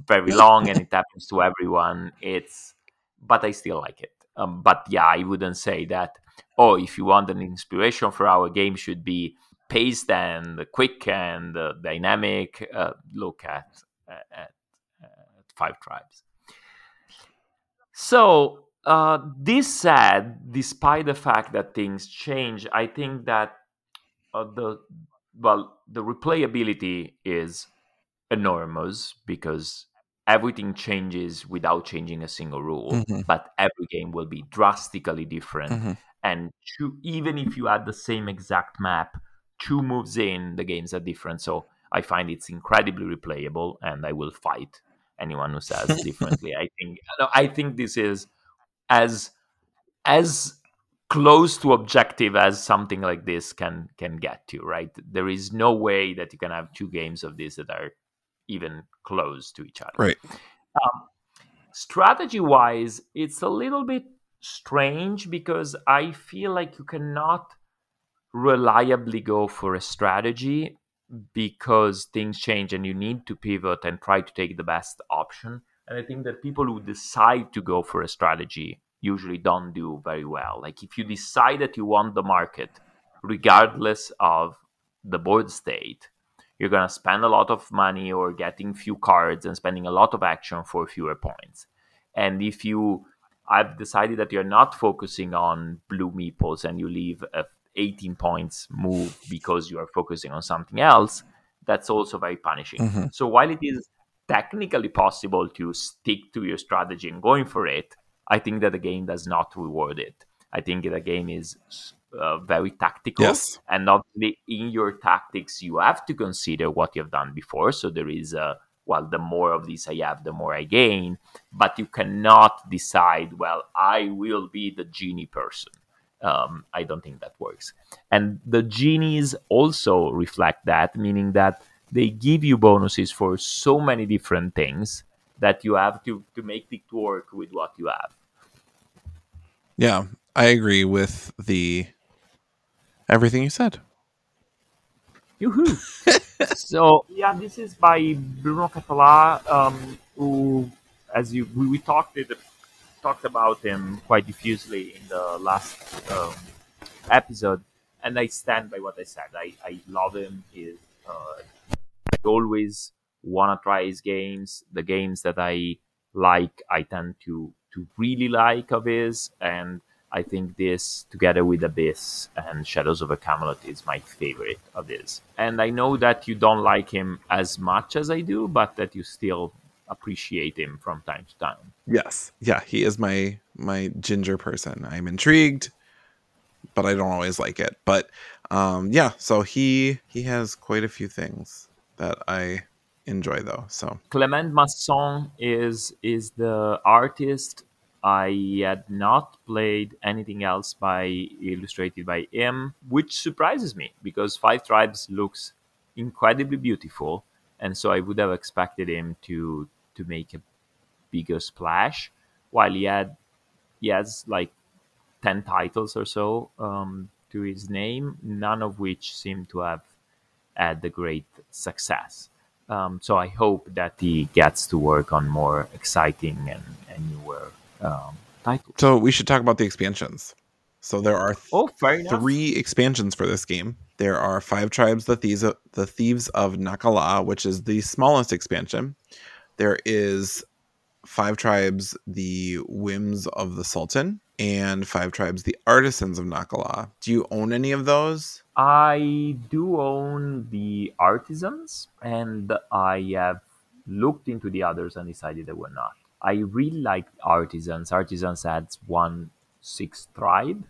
Very long and it happens to everyone it's but i still like it. Um, but yeah i wouldn't say that oh if you want an inspiration for our game should be paced and quick and uh, dynamic. Uh, look at, at, at five tribes. So uh, this said despite the fact that things change i think that uh, the well the replayability is enormous because everything changes without changing a single rule mm-hmm. but every game will be drastically different mm-hmm. and two, even if you add the same exact map two moves in the games are different so i find it's incredibly replayable and i will fight anyone who says differently i think i think this is as as close to objective as something like this can can get to right there is no way that you can have two games of this that are even close to each other. Right. Um, strategy wise, it's a little bit strange because I feel like you cannot reliably go for a strategy because things change and you need to pivot and try to take the best option. And I think that people who decide to go for a strategy usually don't do very well. Like if you decide that you want the market, regardless of the board state, you're going to spend a lot of money or getting few cards and spending a lot of action for fewer points. And if you I've decided that you're not focusing on blue meeples and you leave a 18 points move because you are focusing on something else, that's also very punishing. Mm-hmm. So while it is technically possible to stick to your strategy and going for it, I think that the game does not reward it. I think the game is uh, very tactical. Yes. And obviously, in your tactics, you have to consider what you've done before. So there is a well, the more of this I have, the more I gain. But you cannot decide, well, I will be the genie person. Um, I don't think that works. And the genies also reflect that, meaning that they give you bonuses for so many different things that you have to, to make it work with what you have. Yeah, I agree with the everything you said. Yoo-hoo. so yeah, this is by Bruno Cathala, um, who, as you we, we talked it, talked about him quite diffusely in the last um, episode, and I stand by what I said. I, I love him. Is uh, I always want to try his games. The games that I like, I tend to to really like of his, and I think this, together with Abyss and Shadows of a Camelot, is my favorite of his. And I know that you don't like him as much as I do, but that you still appreciate him from time to time. Yes, yeah, he is my my ginger person. I'm intrigued, but I don't always like it. But um, yeah, so he he has quite a few things that I enjoy though. So Clement Masson is is the artist I had not played anything else by illustrated by him, which surprises me because Five Tribes looks incredibly beautiful, and so I would have expected him to to make a bigger splash. While he had he has like ten titles or so um, to his name, none of which seem to have had the great success. Um, so I hope that he gets to work on more exciting and, and newer um. So we should talk about the expansions. So there are th- oh, three expansions for this game. There are five tribes, the thieves, of, the thieves of Naqala, which is the smallest expansion. There is Five Tribes, The Whims of the Sultan, and Five Tribes, The Artisans of Naqala. Do you own any of those? I do own the artisans, and I have looked into the others and decided they were not. I really like artisans. Artisans adds one sixth tribe,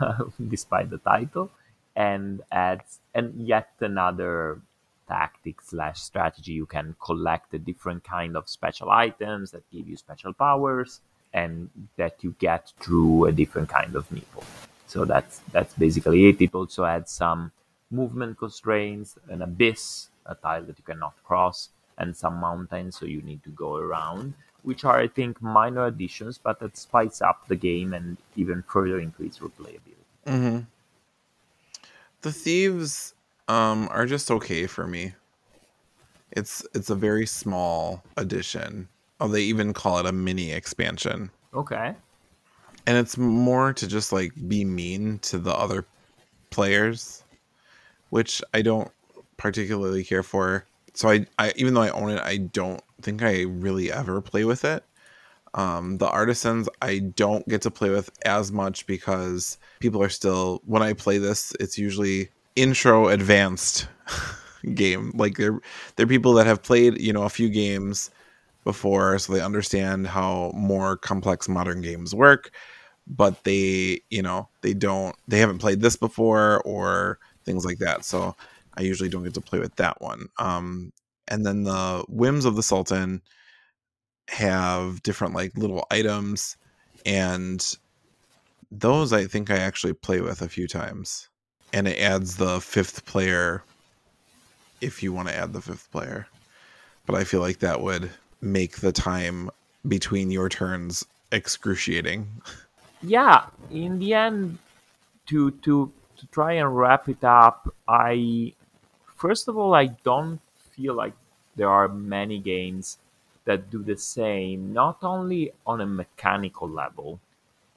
despite the title, and adds and yet another tactic slash strategy. You can collect a different kind of special items that give you special powers, and that you get through a different kind of meeple. So that's that's basically it. It also adds some movement constraints, an abyss, a tile that you cannot cross, and some mountains, so you need to go around, which are I think minor additions, but that spice up the game and even further increase replayability. Mm-hmm. The thieves um, are just okay for me. It's it's a very small addition. Oh, they even call it a mini expansion. Okay and it's more to just like be mean to the other players which i don't particularly care for so I, I even though i own it i don't think i really ever play with it. Um, the artisans i don't get to play with as much because people are still when i play this it's usually intro advanced game. Like they're they're people that have played you know a few games before so they understand how more complex modern games work but they you know they don't they haven't played this before or things like that. So i usually don't get to play with that one. Um and then the whims of the sultan have different like little items and those i think i actually play with a few times and it adds the fifth player if you want to add the fifth player but i feel like that would make the time between your turns excruciating. Yeah, in the end, to to to try and wrap it up, I first of all I don't feel like there are many games that do the same, not only on a mechanical level,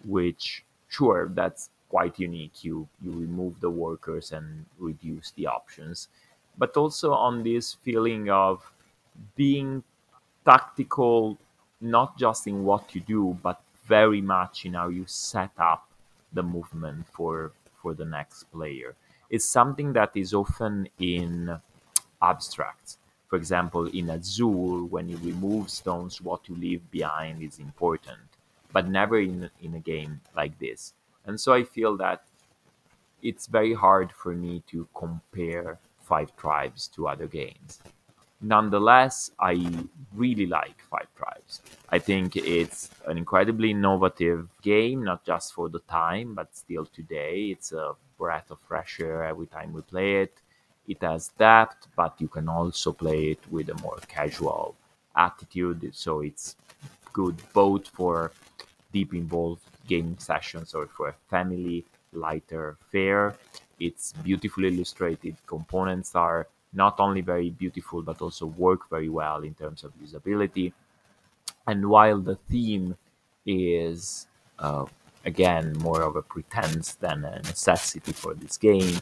which sure that's quite unique. You you remove the workers and reduce the options, but also on this feeling of being tactical, not just in what you do, but very much in how you set up the movement for for the next player. It's something that is often in abstracts. For example, in Azul, when you remove stones, what you leave behind is important, but never in, in a game like this. And so I feel that it's very hard for me to compare Five Tribes to other games. Nonetheless, I really like Five Tribes. I think it's an incredibly innovative game, not just for the time, but still today. It's a breath of fresh air every time we play it. It has depth, but you can also play it with a more casual attitude. So it's good both for deep involved gaming sessions or for a family lighter fare. It's beautifully illustrated. Components are not only very beautiful but also work very well in terms of usability. And while the theme is uh, again more of a pretense than a necessity for this game,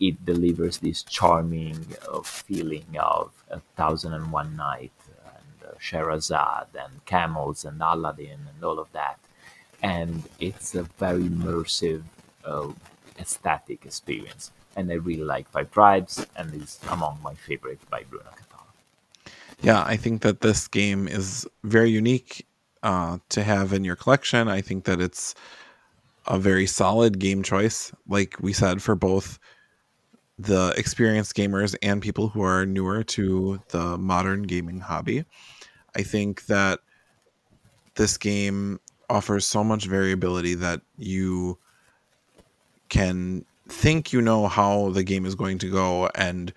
it delivers this charming uh, feeling of a thousand and one night and uh, Sherazad and camels and Aladdin and all of that. And it's a very immersive uh, aesthetic experience and I really like Five Tribes, and is among my favorite by Bruno Cathala. Yeah, I think that this game is very unique uh, to have in your collection. I think that it's a very solid game choice, like we said, for both the experienced gamers and people who are newer to the modern gaming hobby. I think that this game offers so much variability that you can think you know how the game is going to go and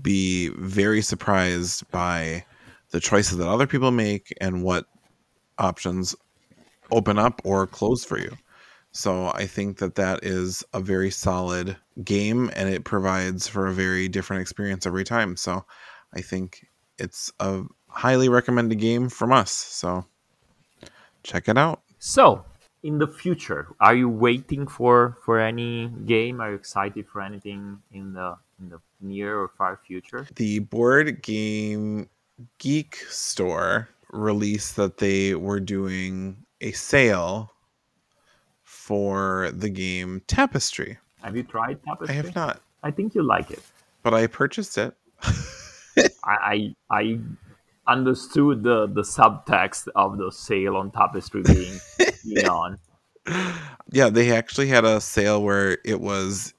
be very surprised by the choices that other people make and what options open up or close for you. So I think that that is a very solid game and it provides for a very different experience every time. So I think it's a highly recommended game from us. So check it out. So in the future are you waiting for for any game are you excited for anything in the in the near or far future the board game geek store release that they were doing a sale for the game Tapestry. Have you tried Tapestry? I have not, I think you like it. but I purchased it. I I, understood the, the subtext of the sale on Tapestry being, being on. yeah, they actually had a sale where it was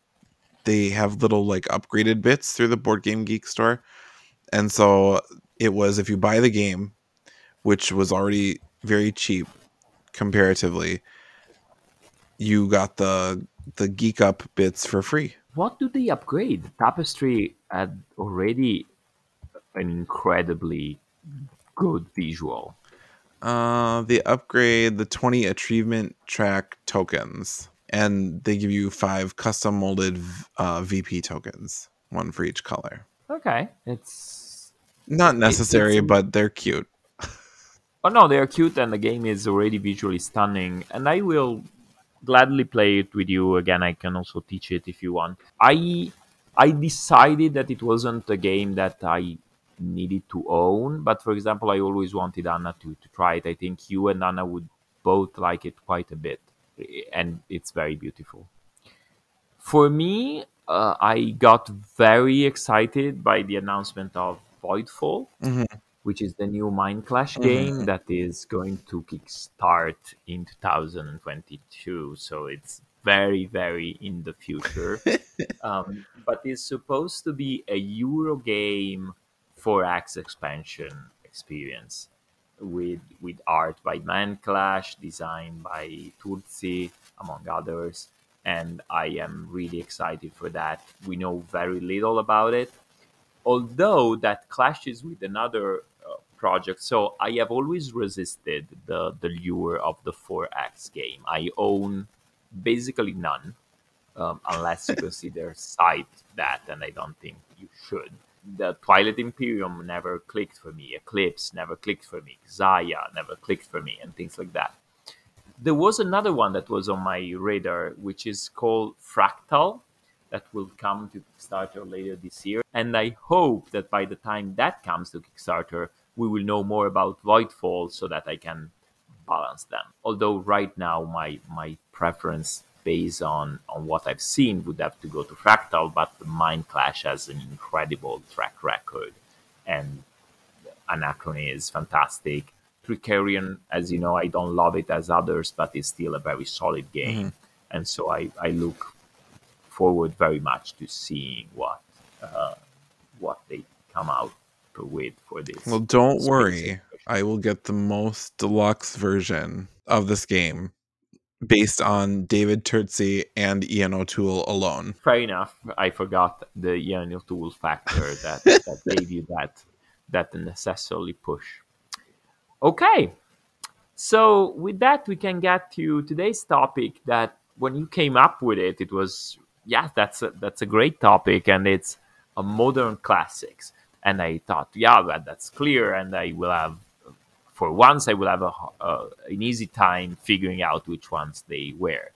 they have little like upgraded bits through the Board Game Geek store. And so it was if you buy the game, which was already very cheap comparatively, you got the the geek up bits for free. What do they upgrade? Tapestry had already an incredibly good visual. Uh, they upgrade the 20 achievement track tokens, and they give you five custom molded uh, VP tokens, one for each color. Okay, it's Not necessary, it's- but they're cute. oh no, they are cute, and the game is already visually stunning. And I will gladly play it with you again. I can also teach it if you want. I I decided that it wasn't a game that I needed to own, but for example, I always wanted Anna to to try it. I think you and Anna would both like it quite a bit, and it's very beautiful. For me, uh, I got very excited by the announcement of Voidfall, Mhm. Which is the new Mindclash Mhm. game that is going to kickstart in 2022. So it's very, very in the future. um, but it's supposed to be a Euro game 4X expansion experience with with art by Mindclash, designed by Turczi, among others. And I am really excited for that. We know very little about it, although that clashes with another project. So I have always resisted the the lure of the 4X game. I own basically none, um, unless you consider Scythe that, and I don't think you should. The Twilight Imperium never clicked for me. Eclipse never clicked for me. Xia never clicked for me, and things like that. There was another one that was on my radar, which is called Fractal, that will come to Kickstarter later this year. And I hope that by the time that comes to Kickstarter, we will know more about Voidfall so that I can balance them. Although right now my my preference based on on what I've seen would have to go to Fractal, but Mindclash has an incredible track record, and Anachrony is fantastic. Trickerion, as you know, I don't love it as others, but it's still a very solid game, and so I I look forward very much to seeing what uh, what they come out with for this. Well, don't worry. Invasion. I will get the most deluxe version of this game based on David Turczi and Ian O'Toole alone. fair enough. I forgot the Ian O'Toole factor that, that gave you that that necessarily push. Okay, so with that we can get to today's topic. That when you came up with it, it was yeah, that's a, that's a great topic, and it's a modern classics. And I thought, yeah, that, that's clear, and I will have for once I will have a, uh, an easy time figuring out which ones they were.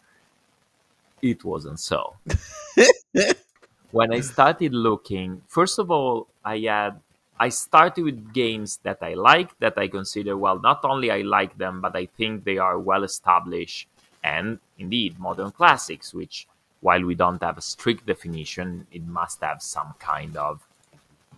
It wasn't so when I started looking, first of all, I had I started with games that I like that I consider well. Not only I like them, but I think they are well established and indeed modern classics. Which, while we don't have a strict definition, it must have some kind of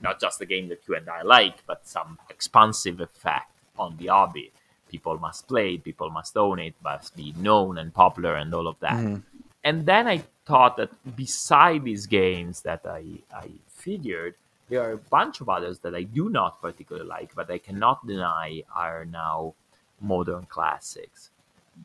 not just a game that you and I like, but some expansive effect on the hobby. People must play it, people must own it, must be known and popular, and all of that mm-hmm. and then I thought that beside these games that I, I figured, there are a bunch of others that I do not particularly like, but I cannot deny are now modern classics.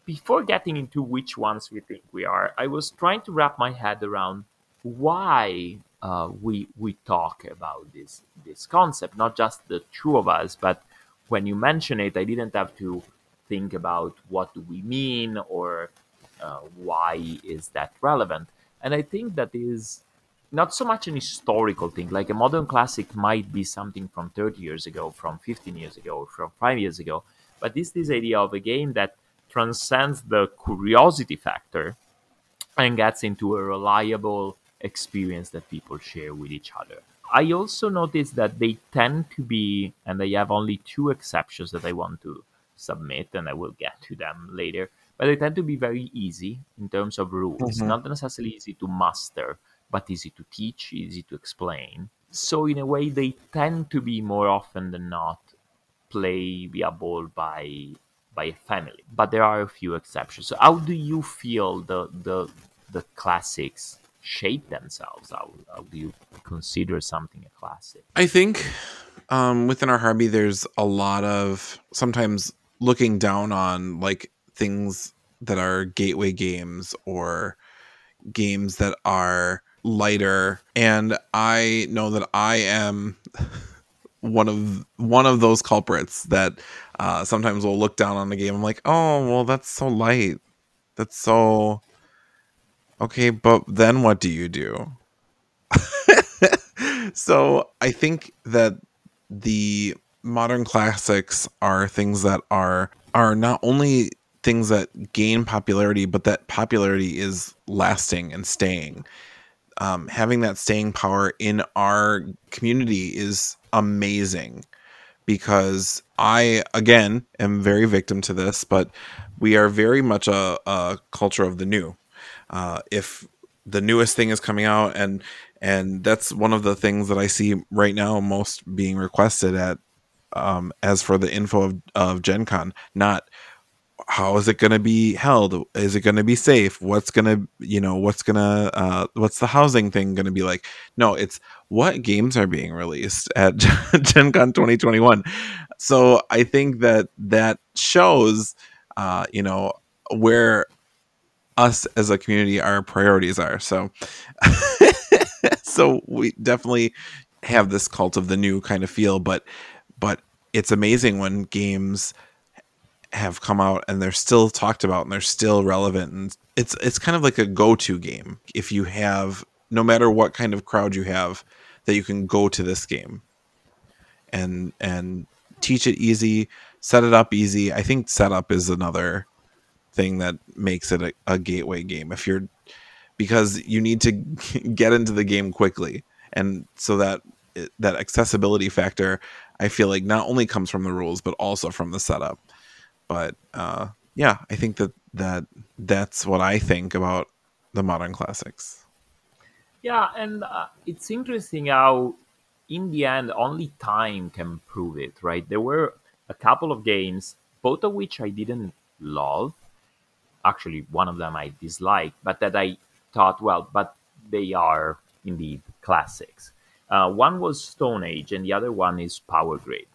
Before getting into which ones we think we are, I was trying to wrap my head around why uh, we we talk about this this concept, not just the two of us, but when you mention it, I didn't have to think about what do we mean or uh, why is that relevant. And i think that is not so much an historical thing like a modern classic might be something from 30 years ago from 15 years ago from 5 years ago but this this idea of a game that transcends the curiosity factor and gets into a reliable experience that people share with each other I also noticed that they tend to be, and I have only two exceptions that I want to submit, and I will get to them later. But they tend to be very easy in terms of rules, Mhm. not necessarily easy to master, but easy to teach, easy to explain. So in a way, they tend to be more often than not playable by by a family. But there are a few exceptions. So how do you feel the the the classics shape themselves? How do you consider something a classic? I think um, within our hobby, there's a lot of sometimes looking down on like things that are gateway games or games that are lighter and i know that i am one of one of those culprits that uh, sometimes will look down on the game i'm like oh well that's so light that's so okay but then what do you do? So i think that the modern classics are things that are are not only things that gain popularity but that popularity is lasting and staying. Um, having that staying power in our community is amazing because i again am very victim to this but we are very much a, a culture of the new uh, if the newest thing is coming out and and that's one of the things that i see right now most being requested at um, as for the info of, of gen con not how is it going to be held? Is it going to be safe? What's going to you know what's going to uh, what's the housing thing going to be like? No it's what games are being released at gen con 2021 so i think that that shows uh, you know where us as a community our priorities are. So so we definitely have this cult of the new kind of feel but but it's amazing when games have come out and they're still talked about and they're still relevant. And it's it's kind of like a go-to game if you have no matter what kind of crowd you have that you can go to this game and and teach it easy set it up easy. I think setup is another thing that makes it a, a gateway game if you're because you need to get into the game quickly and so that that accessibility factor i feel like not only comes from the rules but also from the setup but uh, yeah, I think that that that's what I think about the modern classics. Yeah, and uh, it's interesting how, in the end, only time can prove it, right? There were a couple of games, both of which I didn't love. Actually, one of them I disliked, but that I thought, well, but they are indeed classics. Uh, one was Stone Age, and the other one is Power Grid.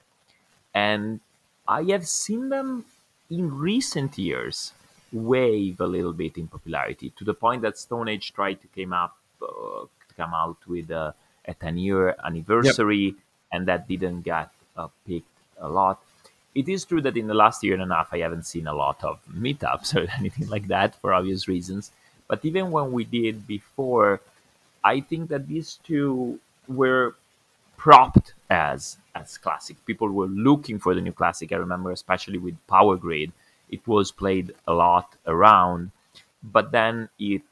And I have seen them in recent years wave a little bit in popularity to the point that Stone Age tried to came up uh, come out with a, a 10 year anniversary yep. and that didn't get uh, picked a lot. It is true that in the last year and a half I haven't seen a lot of meetups or anything like that for obvious reasons. But even when we did before, I think that these two were propped as as classic. People were looking for the new classic. I remember, especially with Power Grid, it was played a lot around, but then it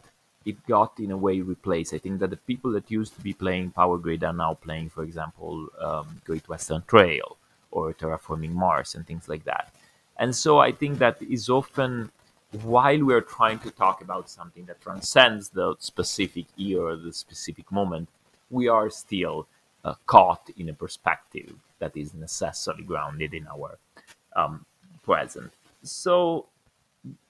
it got in a way replaced. I think that the people that used to be playing Power Grid are now playing, for example, um, Great Western Trail or Terraforming Mars and things like that. And so I think that is often while we are trying to talk about something that transcends the specific year or the specific moment, we are still uh, caught in a perspective that is necessarily grounded in our um, present. So,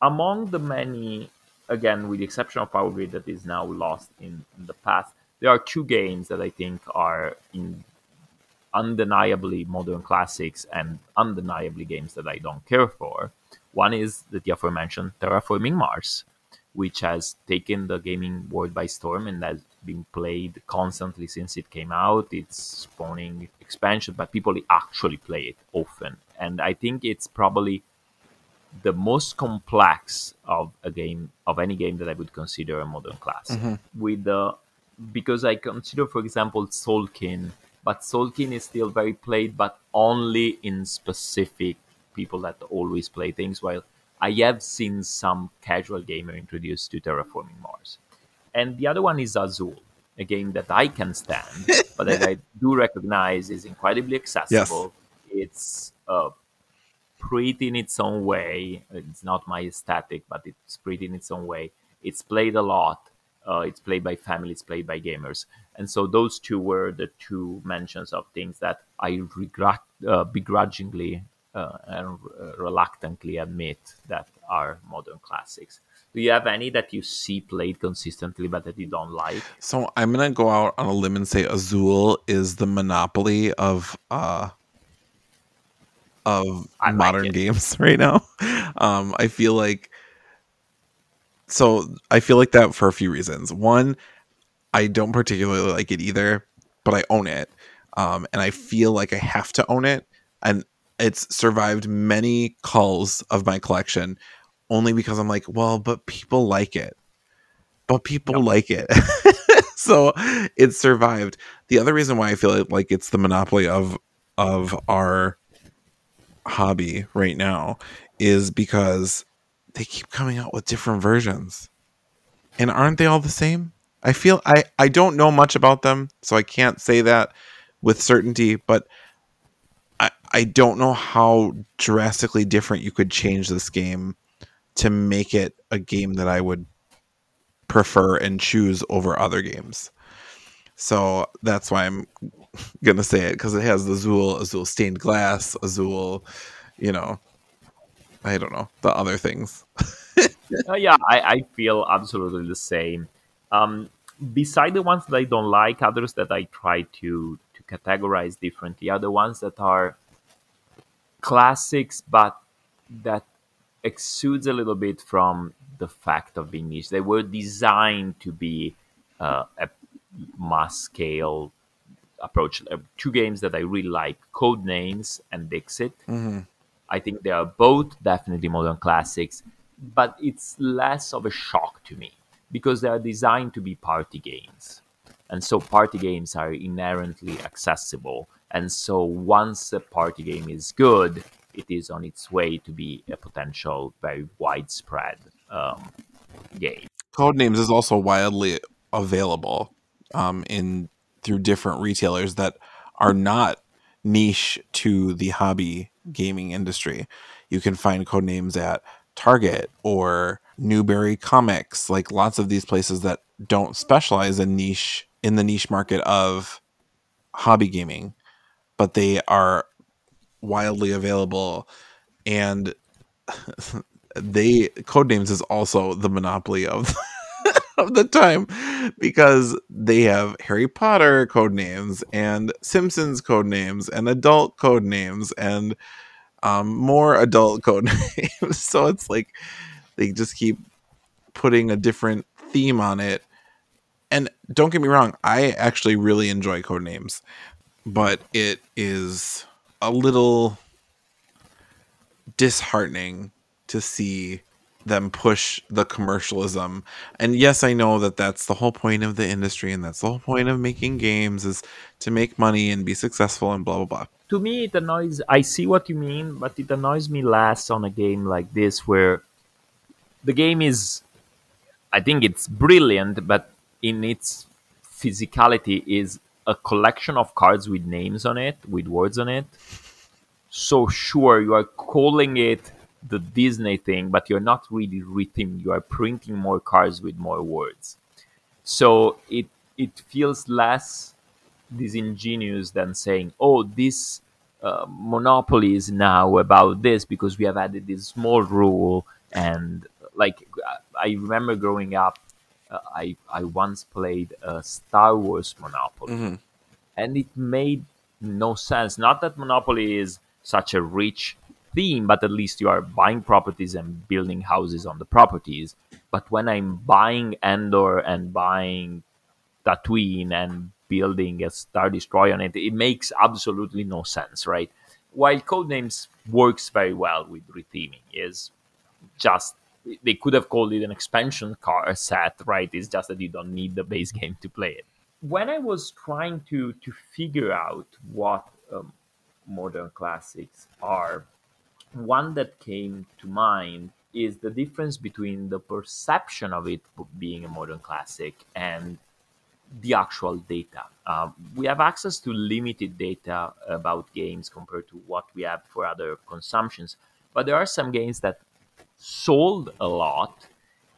among the many, again, with the exception of Power Grid that is now lost in, in the past, there are two games that I think are in undeniably modern classics and undeniably games that I don't care for. One is the aforementioned Terraforming Mars, which has taken the gaming world by storm and has been played constantly since it came out. It's spawning expansion, but people actually play it often. And I think it's probably the most complex of a game of any game that I would consider a modern classic. Mm-hmm. With the because I consider, for example, Tzolk'in, but Tzolk'in is still very played, but only in specific people that always play things. While I have seen some casual gamer introduced to Terraforming Mars. And the other one is Azul. a game that I can stand, but that I do recognize is incredibly accessible. Yes. It's uh, pretty in its own way. It's not my aesthetic, but it's pretty in its own way. It's played a lot. Uh, it's played by families, played by gamers, and so those two were the two mentions of things that I regret uh, begrudgingly uh, and reluctantly admit that are modern classics. Do you have any that you see played consistently but that you don't like? So I'm gonna go out on a limb and say Azul is the monopoly of uh of I modern like games right now. Um, I feel like so I feel like that for a few reasons. One, I don't particularly like it either, but I own it. Um, and I feel like I have to own it. And it's survived many calls of my collection only because I'm like, well, but people like it. But people yep. like it. so it survived. The other reason why I feel like it's the monopoly of of our hobby right now is because they keep coming out with different versions. And aren't they all the same? I feel I I don't know much about them, so I can't say that with certainty, but I I don't know how drastically different you could change this game to make it a game that I would prefer and choose over other games. So that's why I'm gonna say it because it has the Azul, Azul stained glass, Azul, you know, I don't know the other things. uh, yeah, I, I feel absolutely the same. Um, beside the ones that I don't like, others that I try to to categorize differently are the ones that are classics, but that exudes a little bit from the fact of being niche. They were designed to be uh, a mass scale approach. Uh, two games that I really like: Code Names and Dixit. Mm-hmm. I think they are both definitely modern classics, but it's less of a shock to me because they are designed to be party games. And so party games are inherently accessible. And so once a party game is good, it is on its way to be a potential very widespread um, game. Codenames is also widely available um, in through different retailers that are not niche to the hobby gaming industry. You can find code names at Target or Newbury Comics, like lots of these places that don't specialize in niche in the niche market of hobby gaming, but they are wildly available and they code names is also the monopoly of of the time because they have Harry Potter code names and Simpsons code names and adult code names and um, more adult code names. so it's like they just keep putting a different theme on it. And don't get me wrong, I actually really enjoy code names, but it is a little disheartening to see them push the commercialism. And yes, I know that that's the whole point of the industry and that's the whole point of making games is to make money and be successful and blah blah blah. To me it annoys I see what you mean, but it annoys me less on a game like this where the game is I think it's brilliant, but in its physicality is a collection of cards with names on it, with words on it. So sure, you are calling it the Disney thing, but you're not really retheming. You are printing more cards with more words. So it it feels less disingenuous than saying, "Oh, this uh, monopoly is now about this because we have added this small rule." And like I remember growing up, uh, I I once played a Star Wars Monopoly, mm-hmm. and it made no sense. Not that Monopoly is such a rich theme, but at least you are buying properties and building houses on the properties. But when I'm buying Endor and buying Tatooine and building a Star Destroyer on it, it makes absolutely no sense, right? While Codenames works very well with retheming, is just they could have called it an expansion car set, right? It's just that you don't need the base game to play it. When I was trying to to figure out what um, modern classics are, one that came to mind is the difference between the perception of it being a modern classic and the actual data. Um, we have access to limited data about games compared to what we have for other consumptions, but there are some games that sold a lot,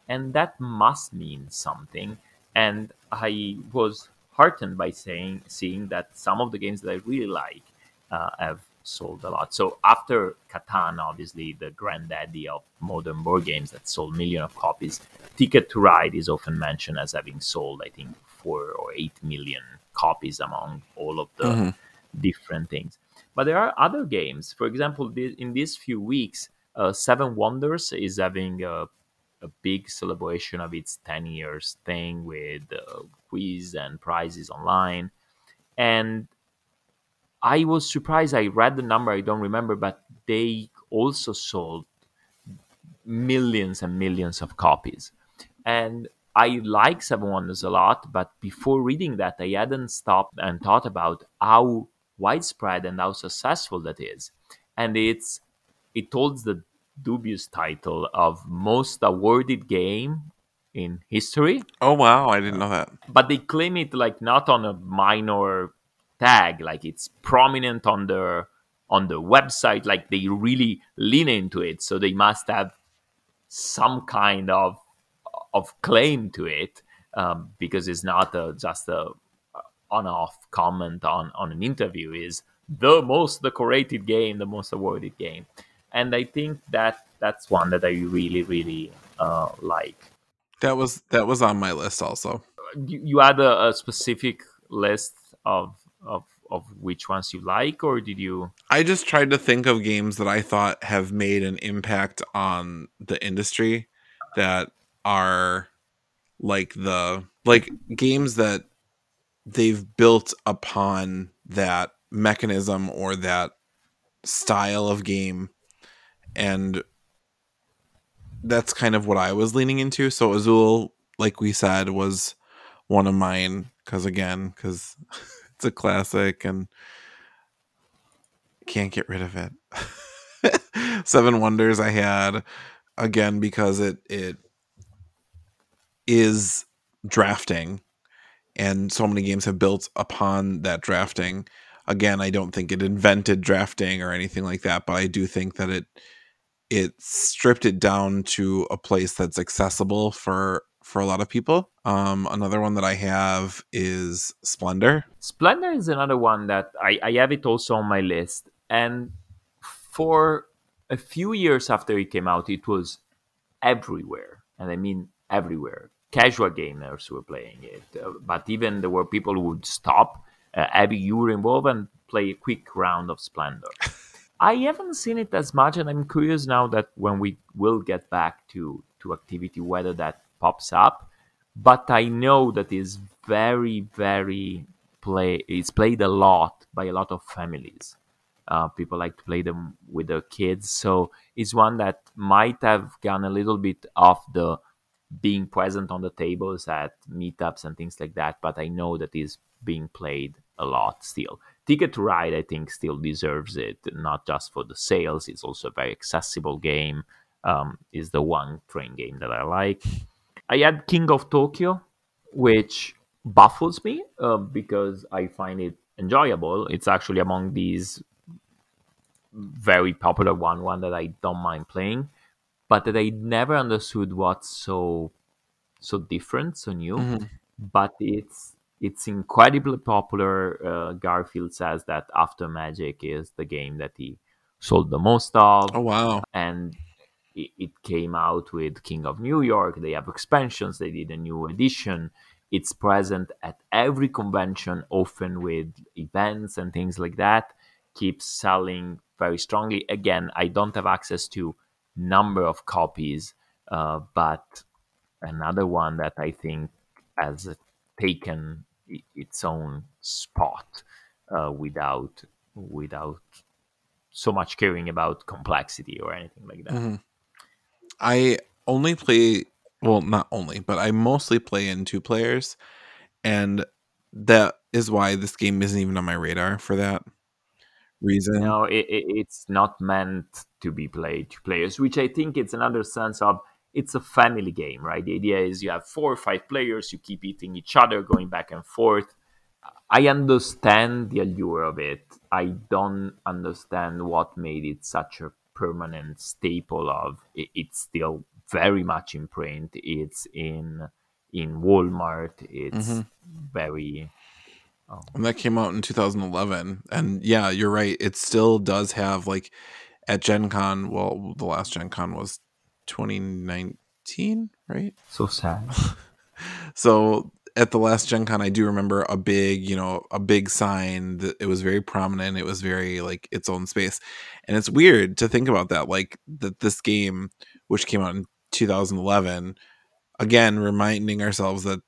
and that must mean something. And I was heartened by saying seeing that some of the games that I really like uh, have sold a lot. So after Catan, obviously the granddaddy of modern board games that sold millions of copies, Ticket to Ride is often mentioned as having sold, I think, four or eight million copies among all of the mm-hmm. different things. But there are other games. For example, in these few weeks, uh, Seven Wonders is having a, a, big celebration of its 10 years thing with uh, quiz and prizes online. And I was surprised. I read the number, I don't remember, but they also sold millions and millions of copies. And I like Seven Wonders a lot, but before reading that, I hadn't stopped and thought about how widespread and how successful that is. And it's it holds the dubious title of most awarded game in history. Oh wow, I didn't know that. But they claim it like not on a minor tag, like it's prominent on their on the website, like they really lean into it. So they must have some kind of of claim to it um, because it's not a, just a on-off comment on on an interview. Is the most decorated game the most awarded game. And i think that that's one that i really really uh, like. That was that was on my list also. You, you had a, a specific list of of of which ones you like or did you i just tried to think of games that i thought have made an impact on the industry that are like the like games that they've built upon that mechanism or that style of game and that's kind of what I was leaning into. So Azul, like we said, was one of mine because again, because it's a classic and can't get rid of it. Seven Wonders I had again because it it is drafting and so many games have built upon that drafting again i don't think it invented drafting or anything like that but i do think that it it stripped it down to a place that's accessible for for a lot of people. Um another one that i have is splendor. Splendor is another one that i i have it also on my list. And for a few years after it came out it was everywhere. And i mean everywhere. Casual gamers were playing it, uh, but even there were people who would stop. Uh, Abby, you were involved and play a quick round of Splendor. I haven't seen it as much, and I'm curious now that when we will get back to to activity, whether that pops up. But I know that is very, very play. It's played a lot by a lot of families. Uh, people like to play them with their kids, so it's one that might have gone a little bit off the being present on the tables at meetups and things like that, but I know that is being played a lot still. Ticket to Ride, I think, still deserves it, not just for the sales. It's also a very accessible game. Um, is the one train game that I like. I had King of Tokyo, which baffles me uh, because I find it enjoyable. It's actually among these very popular one, one that I don't mind playing but that I never understood what's so so different, so new. Mm-hmm. But it's it's incredibly popular. Uh, Garfield says that After Magic is the game that he sold the most of. Oh wow! And it, came out with King of New York. They have expansions. They did a new edition. It's present at every convention, often with events and things like that. Keeps selling very strongly. Again, I don't have access to number of copies, uh, but another one that I think has taken its own spot uh, without without so much caring about complexity or anything like that. Mm-hmm. I only play well, not only, but I mostly play in two players, and that is why this game isn't even on my radar for that reason. No, it, it, it's not meant to be played to players, which I think it's another sense of it's a family game, right? The idea is you have four or five players, you keep eating each other, going back and forth. I understand the allure of it. I don't understand what made it such a permanent staple of it, it's still very much in print. It's in in Walmart. It's mm-hmm. very Oh. And that came out in 2011. And yeah, you're right. It still does have like at Gen Con, well, the last Gen Con was 2019, right? So sad. so at the last Gen Con, I do remember a big, you know, a big sign that it was very prominent. It was very like its own space. And it's weird to think about that. Like that this game, which came out in 2011, again, reminding ourselves that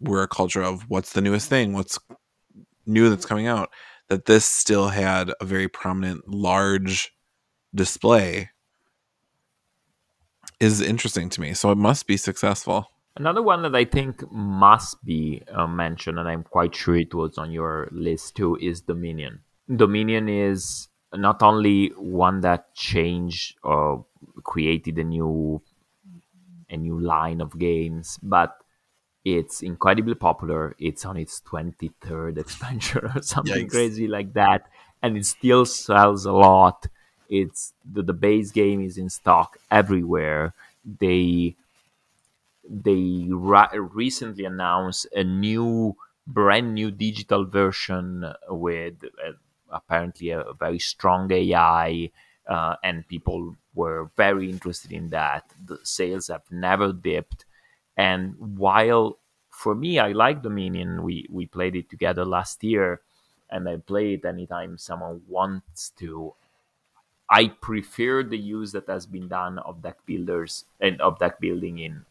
we're a culture of what's the newest thing, what's new that's coming out that this still had a very prominent large display is interesting to me. So it must be successful. Another one that I think must be uh, mentioned, and I'm quite sure it was on your list too, is Dominion. Dominion is not only one that changed or created a new a new line of games, but it's incredibly popular. It's on its 23rd expansion or something Yikes. crazy like that. And it still sells a lot. It's the, the base game is in stock everywhere. They they ra- recently announced a new brand new digital version with uh, apparently a, very strong AI uh, and people were very interested in that. The sales have never dipped and while for me, I like Dominion, we we played it together last year, and I play it anytime someone wants to. I prefer the use that has been done of deck builders and of deck building in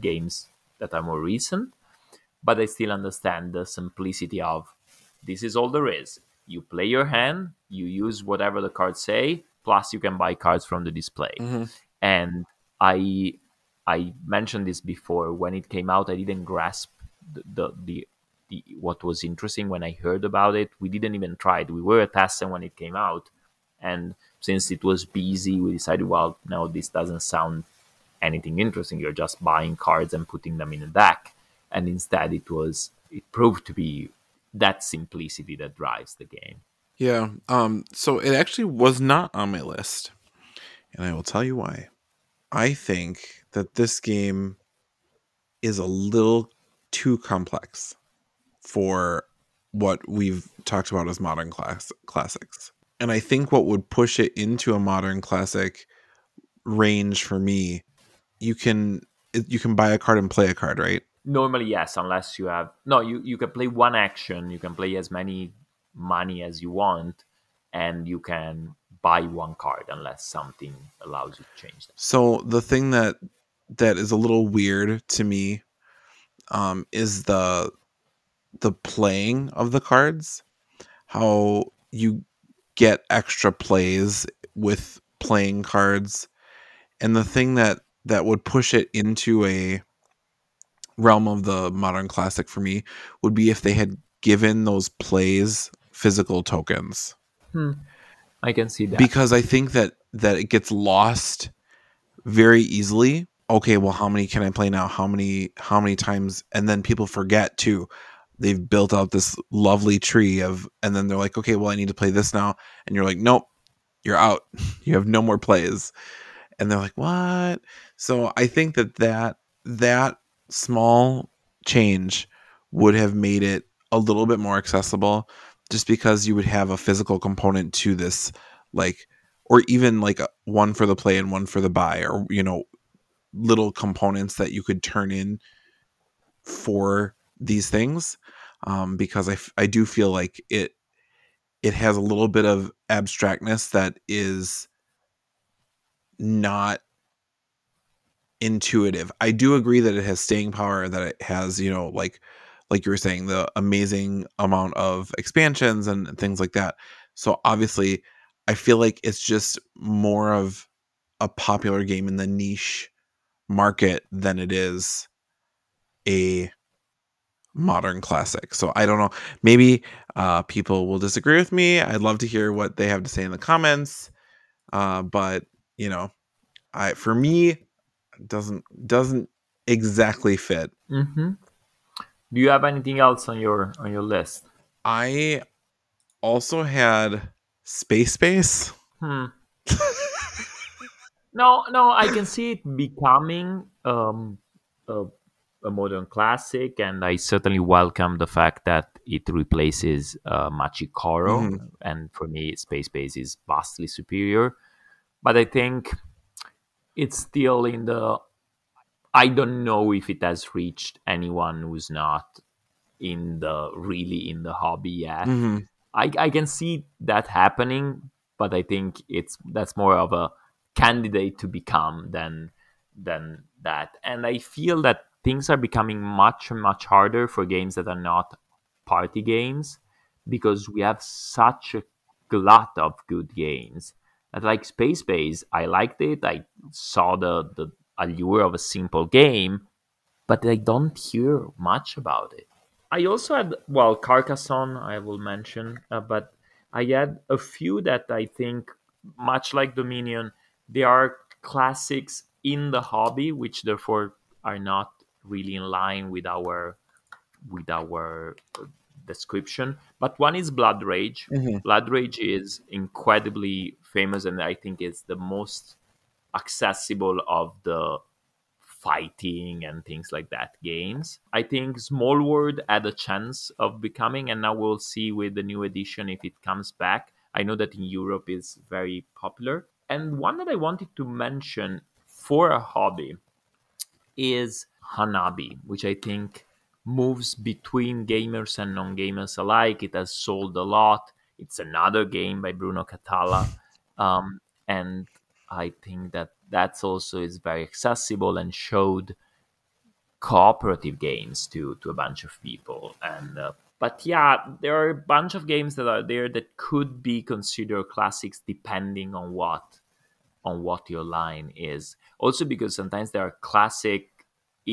games that are more recent, but I still understand the simplicity of this is all there is. You play your hand, you use whatever the cards say, plus you can buy cards from the display. Mm-hmm. And I I mentioned this before. When it came out, I didn't grasp the, the, the, the what was interesting when I heard about it. We didn't even try it. We were at testing when it came out, and since it was busy, we decided, well, no, this doesn't sound anything interesting. You're just buying cards and putting them in a deck, and instead, it was it proved to be that simplicity that drives the game. Yeah. Um. So it actually was not on my list, and I will tell you why. I think that this game is a little too complex for what we've talked about as modern class classics. And I think what would push it into a modern classic range for me, you can you can buy a card and play a card, right? Normally, yes, unless you have no, you you can play one action, you can play as many money as you want, and you can buy one card unless something allows you to change that. So the thing that that is a little weird to me um, is the the playing of the cards. How you get extra plays with playing cards, and the thing that that would push it into a realm of the modern classic for me would be if they had given those plays physical tokens. Hmm. I can see that because I think that that it gets lost very easily. Okay, well, how many can I play now? How many? How many times? And then people forget too. They've built out this lovely tree of, and then they're like, okay, well, I need to play this now, and you're like, nope, you're out. you have no more plays, and they're like, what? So I think that that that small change would have made it a little bit more accessible just because you would have a physical component to this like or even like a, one for the play and one for the buy or you know little components that you could turn in for these things um, because I, f- I do feel like it it has a little bit of abstractness that is not intuitive. I do agree that it has staying power that it has, you know, like like you were saying, the amazing amount of expansions and things like that. So obviously, I feel like it's just more of a popular game in the niche market than it is a modern classic. So I don't know. Maybe uh, people will disagree with me. I'd love to hear what they have to say in the comments. Uh, but you know, I for me, doesn't doesn't exactly fit. Mm-hmm. Do you have anything else on your on your list? I also had Space Base. Hmm. no, no, I can see it becoming um, a, a modern classic, and I certainly welcome the fact that it replaces uh, Machikoro. Mhm. And for me, Space Base is vastly superior. But I think it's still in the. I don't know if it has reached anyone who's not in the really in the hobby yet. Mhm. I, I can see that happening, but I think it's that's more of a candidate to become than than that. And I feel that things are becoming much much harder for games that are not party games because we have such a glut of good games. Like Space Base, I liked it. I saw the the allure of a simple game, but I don't hear much about it. I also had well Carcassonne I will mention, uh, but I had a few that I think much like Dominion, they are classics in the hobby, which therefore are not really in line with our with our description. But one is Blood Rage. Mhm. Blood Rage is incredibly famous, and I think it's the most accessible of the fighting and things like that games. I think Small World had a chance of becoming, and now we'll see with the new edition if it comes back. I know that in Europe it's very popular. And one that I wanted to mention for a hobby is Hanabi, which I think moves between gamers and non gamers alike. It has sold a lot. It's another game by Bruno Cathala. Um, and I think that that's also is very accessible and showed cooperative games to to a bunch of people and uh, but yeah there are a bunch of games that are there that could be considered classics depending on what on what your line is also because sometimes there are classic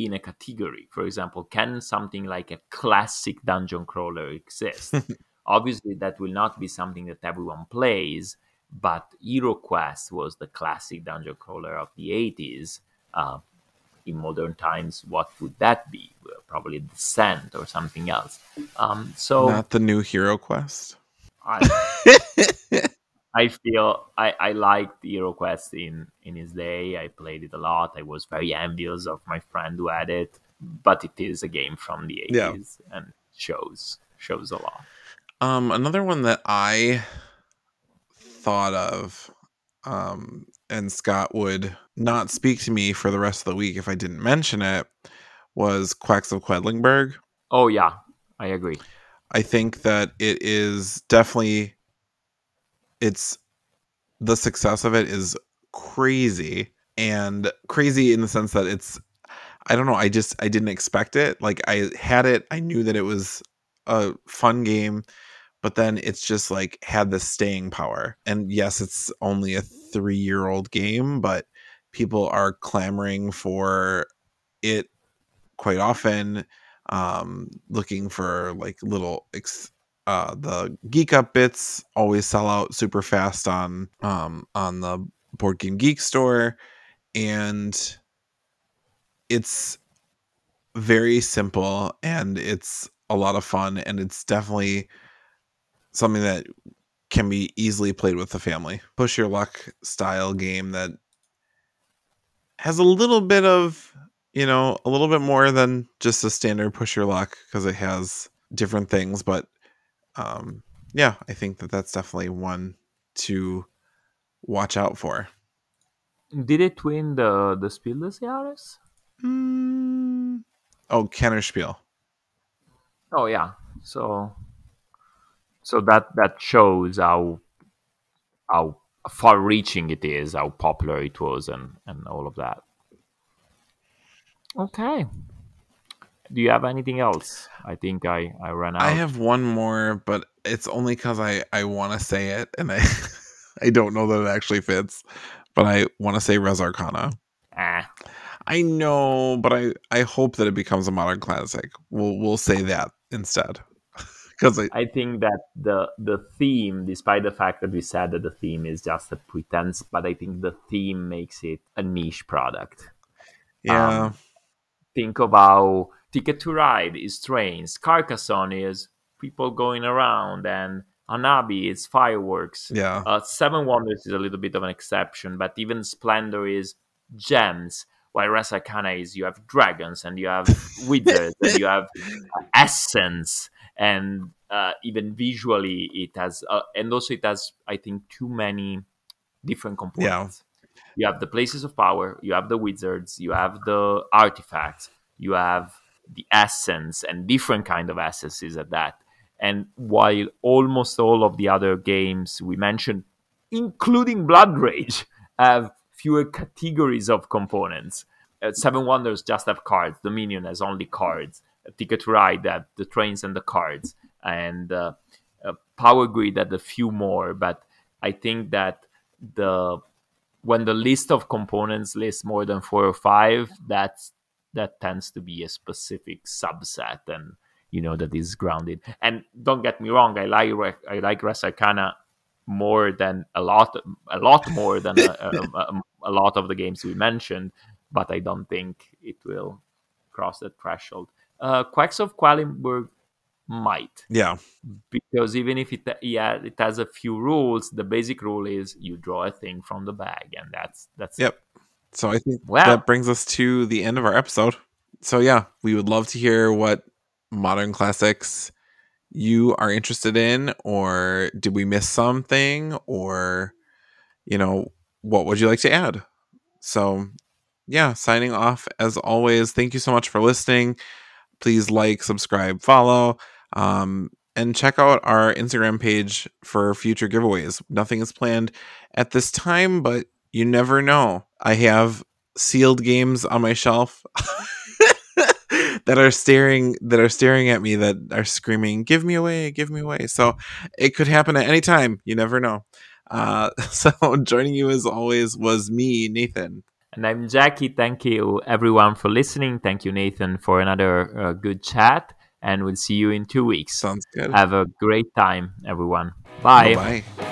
in a category for example can something like a classic dungeon crawler exist obviously that will not be something that everyone plays but hero quest was the classic dungeon crawler of the 80s uh, in modern times, what would that be? Probably Descent or something else. Um, so Not the new Hero Quest. I, I feel I, I liked Hero Quest in, in his day. I played it a lot. I was very envious of my friend who had it, but it is a game from the 80s Yeah. and shows shows a lot. Um, another one that I thought of, um, and Scott would not speak to me for the rest of the week if I didn't mention it, was Quacks of Quedlinburg. Oh yeah, I agree. I think that it is definitely it's the success of it is crazy and crazy in the sense that it's I don't know, I just I didn't expect it. Like I had it, I knew that it was a fun game, but then it's just like had the staying power. And yes, it's only a 3-year-old game, but people are clamoring for it quite often um looking for like little ex- uh the geek up bits always sell out super fast on um on the board game geek store. And it's very simple and it's a lot of fun and it's definitely something that can be easily played with the family. Push your luck style game that has a little bit of you know a little bit more than just a standard push your luck because it has different things but um yeah i think that that's definitely one to watch out for Did it win the the Spiel des Jahres? mm. oh kennerspiel Oh yeah. So so that that shows how how far reaching it is, how popular it was and and all of that. Okay. Do you have anything else? I think I I ran out. i have one more but it's only because i i want to say it and i i don't know that it actually fits but i want to say res arcana Ah, i know but i i hope that it becomes a modern classic we'll we'll say that instead because I, I think that the the theme, despite the fact that we said that the theme is just a pretense, but I think the theme makes it a niche product. Yeah. Um, think how Ticket to Ride is trains, Carcassonne is people going around, and Anabi is fireworks. Yeah. Uh, Seven Wonders is a little bit of an exception, but even Splendor is gems. While Res Arcana is you have dragons and you have wizards and you have uh, essence and uh, even visually it has uh, and also it has I think too many different components. Yeah. You have the places of power, you have the wizards, you have the artifacts, you have the essence and different kind of essences at that and while almost all of the other games we mentioned, including Blood Rage, have fewer categories of components, uh, Seven Wonders just have cards. Dominion has only cards. Ticket to Ride have the trains and the cards, and uh, uh, Power Grid had a few more. But I think that the when the list of components lists more than four or five, that's that tends to be a specific subset and you know that is grounded. And don't get me wrong, I like I like Res Arcana more than a lot a lot more than uh, a, a, um, um, a, lot of the games we mentioned, but I don't think it will cross that threshold. Uh, Quacks of Quedlinburg might. Yeah. Because even if it yeah it has a few rules, the basic rule is you draw a thing from the bag, and that's that's yep. It. So I think well, that brings us to the end of our episode. So yeah, we would love to hear what modern classics you are interested in or did we miss something or you know what would you like to add? So yeah signing off as always. Thank you so much for listening. Please like subscribe follow um, and check out our instagram page for future giveaways. Nothing is planned at this time but you never know i have sealed games on my shelf that are staring that are staring at me that are screaming give me away give me away. So it could happen at any time you never know. Uh, so joining you as always was me nathan. And i'm jackie. Thank you everyone for listening. Thank you nathan for another uh, good chat and we'll see you in two weeks. Sounds good. Have a great time everyone. Bye. Bye